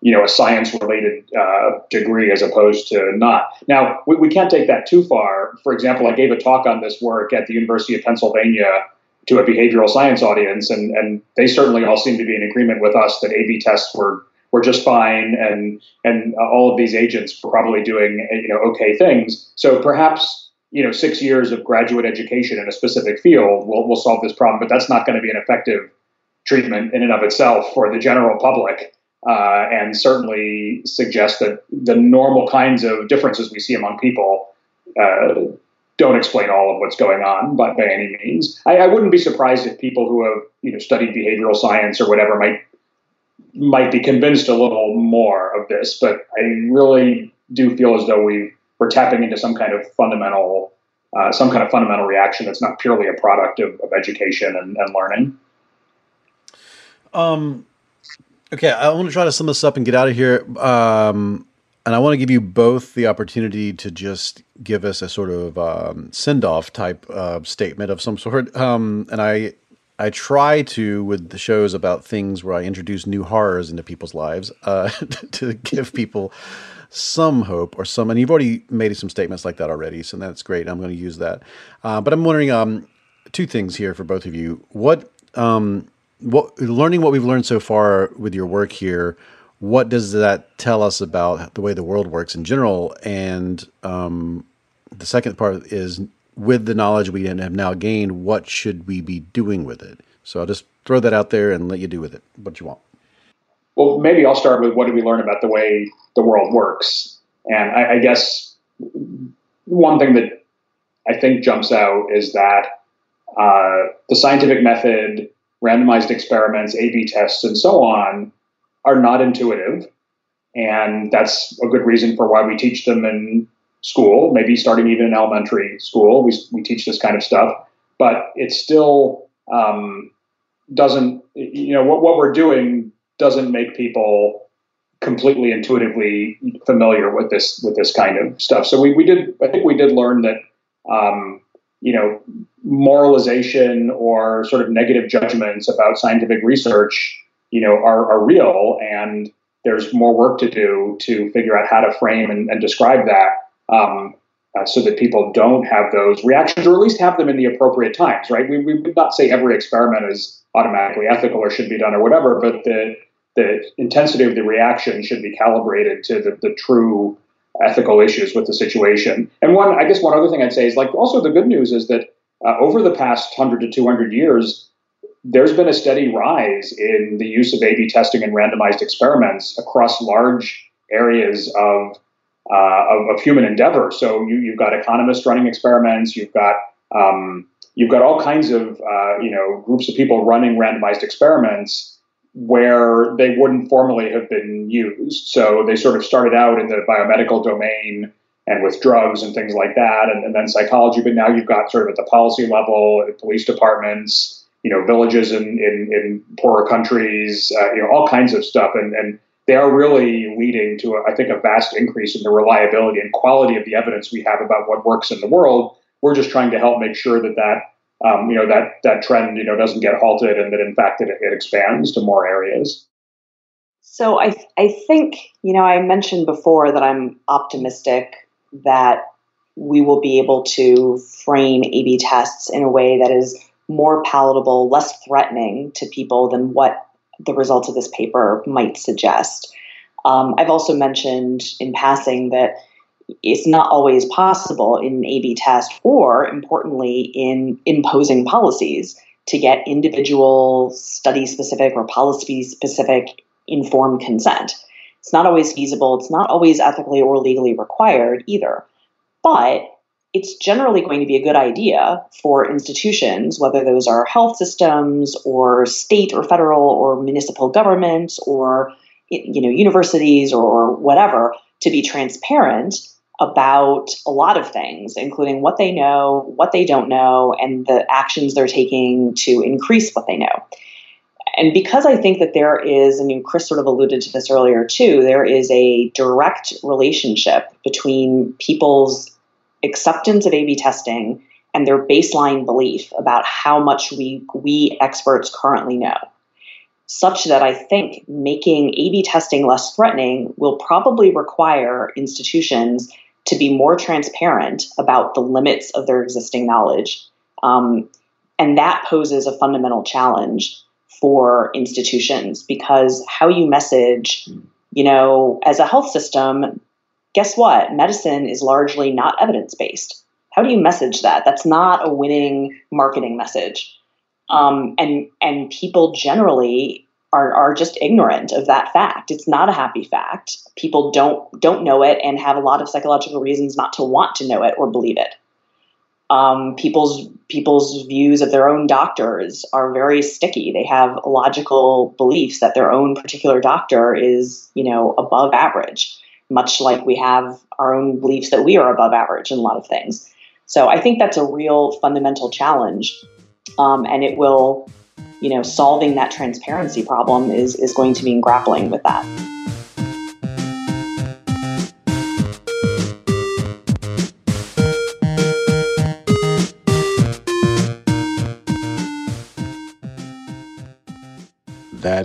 you know a science related uh, degree as opposed to not. Now we, we can't take that too far. For example, I gave a talk on this work at the University of Pennsylvania to a behavioral science audience, and and they certainly all seem to be in agreement with us that A/B tests were were just fine, and and all of these agents were probably doing you know okay things. So perhaps you know six years of graduate education in a specific field will will solve this problem, but that's not going to be an effective treatment in and of itself for the general public. Uh, and certainly suggest that the normal kinds of differences we see among people uh, don't explain all of what's going on, but by any means, I, I, wouldn't be surprised if people who have you know studied behavioral science or whatever might might be convinced a little more of this. But I really do feel as though we we're tapping into some kind of fundamental uh, some kind of fundamental reaction that's not purely a product of, of education and, and learning. Um. Okay, I want to try to sum this up and get out of here. Um, and I want to give you both the opportunity to just give us a sort of um, send off type uh, statement of some sort. Um, and I I try to with the shows about things where I introduce new horrors into people's lives uh, to give people some hope or some. And you've already made some statements like that already, so that's great. I'm going to use that. Uh, but I'm wondering um, two things here for both of you. What um, what learning what we've learned so far with your work here what does that tell us about the way the world works in general? And um, the second part is with the knowledge we have now gained, what should we be doing with it? So I'll just throw that out there and let you do with it what you want. Well, maybe I'll start with what did we learn about the way the world works? And I, I guess one thing that I think jumps out is that uh, the scientific method, randomized experiments, A B tests, and so on are not intuitive. And that's a good reason for why we teach them in school, maybe starting even in elementary school. We, we teach this kind of stuff, but it still um, doesn't, you know, what, what we're doing doesn't make people completely intuitively familiar with this with this kind of stuff. So we, we did I think we did learn that um, you know moralization or sort of negative judgments about scientific research you know, are, are real, and there's more work to do to figure out how to frame and, and describe that um, uh, so that people don't have those reactions, or at least have them in the appropriate times. Right? We, we would not say every experiment is automatically ethical or should be done or whatever, but the the intensity of the reaction should be calibrated to the, the true ethical issues with the situation. And one, I guess, one other thing I'd say is like also the good news is that uh, over the past hundred to two hundred years, there's been a steady rise in the use of A/B testing and randomized experiments across large areas of uh, of, of, human endeavor. So you, have got economists running experiments. You've got um, you've got all kinds of uh, you know groups of people running randomized experiments where they wouldn't formally have been used. So they sort of started out in the biomedical domain and with drugs and things like that, and, and then psychology. But now you've got sort of at the policy level, police departments you know villages in in, in poorer countries, uh, you know all kinds of stuff, and and they are really leading to I think a vast increase in the reliability and quality of the evidence we have about what works in the world. We're just trying to help make sure that that um, you know that that trend you know doesn't get halted and that in fact it, it expands to more areas. So I I think you know I mentioned before that I'm optimistic that we will be able to frame A/B tests in a way that is more palatable, less threatening to people than what the results of this paper might suggest. Um, I've also mentioned in passing that it's not always possible in an A B test or, importantly, in imposing policies to get individual study specific or policy specific informed consent. It's not always feasible, it's not always ethically or legally required either. But it's generally going to be a good idea for institutions, whether those are health systems or state or federal or municipal governments or you know universities or whatever, to be transparent about a lot of things, including what they know, what they don't know, and the actions they're taking to increase what they know. And because I think that there is, and Chris sort of alluded to this earlier too, there is a direct relationship between people's acceptance of A/B testing and their baseline belief about how much we we experts currently know, such that I think making A/B testing less threatening will probably require institutions to be more transparent about the limits of their existing knowledge. Um, and that poses a fundamental challenge for institutions because how you message, you know, as a health system, guess what? Medicine is largely not evidence based. How do you message that? That's not a winning marketing message. Um, and and people generally are, are just ignorant of that fact. It's not a happy fact. People don't don't know it and have a lot of psychological reasons not to want to know it or believe it. Um, people's people's views of their own doctors are very sticky. They have logical beliefs that their own particular doctor is, you know, above average, much like we have our own beliefs that we are above average in a lot of things. So I think that's a real fundamental challenge, um, and it will you know, solving that transparency problem is, is going to mean grappling with that.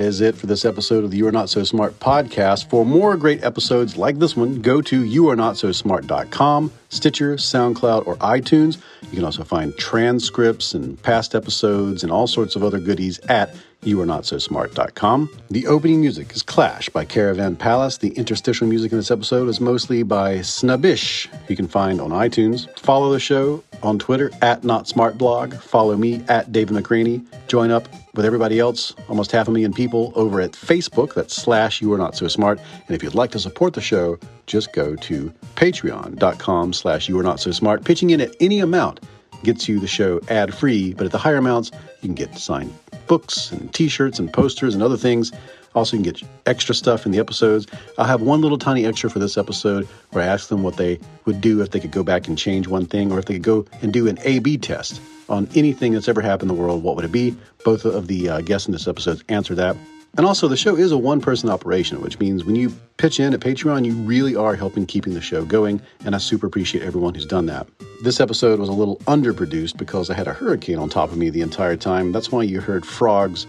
Is it for this episode of the You Are Not So Smart podcast. For more great episodes like this one, go to youarenotsosmart.com, Stitcher, SoundCloud, or iTunes. You can also find transcripts and past episodes and all sorts of other goodies at youarenotsosmart.com. The opening music is Clash by Caravan Palace. The interstitial music in this episode is mostly by Snubbish, you can find on iTunes. Follow the show on Twitter at NotSmartBlog. Follow me at David McRaney. Join up with everybody else, almost half a million people, over at Facebook. That's slash You Are Not So Smart. And if you'd like to support the show, just go to patreon.com slash You Are Not So Smart. Pitching in at any amount gets you the show ad free, but at the higher amounts, you can get signed books and t shirts and posters and other things. Also, you can get extra stuff in the episodes. I'll have one little tiny extra for this episode where I ask them what they would do if they could go back and change one thing or if they could go and do an A B test on anything that's ever happened in the world. What would it be? Both of the uh, guests in this episode answer that. And also, the show is a one person operation, which means when you pitch in at Patreon, you really are helping keeping the show going. And I super appreciate everyone who's done that. This episode was a little underproduced because I had a hurricane on top of me the entire time. That's why you heard frogs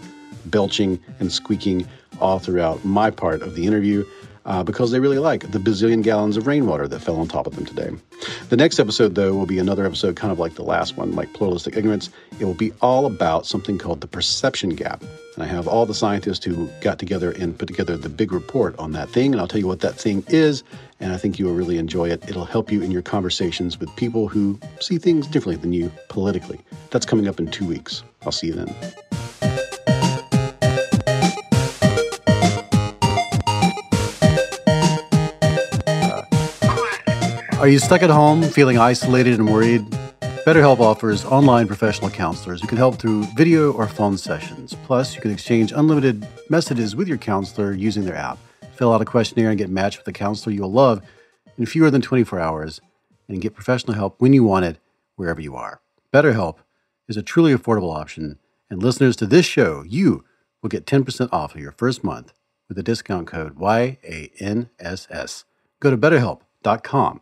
belching and squeaking all throughout my part of the interview uh, because they really like the bazillion gallons of rainwater that fell on top of them today. The next episode, though, will be another episode kind of like the last one, like pluralistic ignorance. It will be all about something called the perception gap. And I have all the scientists who got together and put together the big report on that thing. And I'll tell you what that thing is. And I think you will really enjoy it. It'll help you in your conversations with people who see things differently than you politically. That's coming up in two weeks. I'll see you then. Are you stuck at home feeling isolated and worried? BetterHelp offers online professional counselors who can help through video or phone sessions. Plus, you can exchange unlimited messages with your counselor using their app. Fill out a questionnaire and get matched with a counselor you'll love in fewer than 24 hours and get professional help when you want it, wherever you are. BetterHelp is a truly affordable option, and listeners to this show, you will get 10% off of your first month with the discount code YANSS. Go to betterhelp.com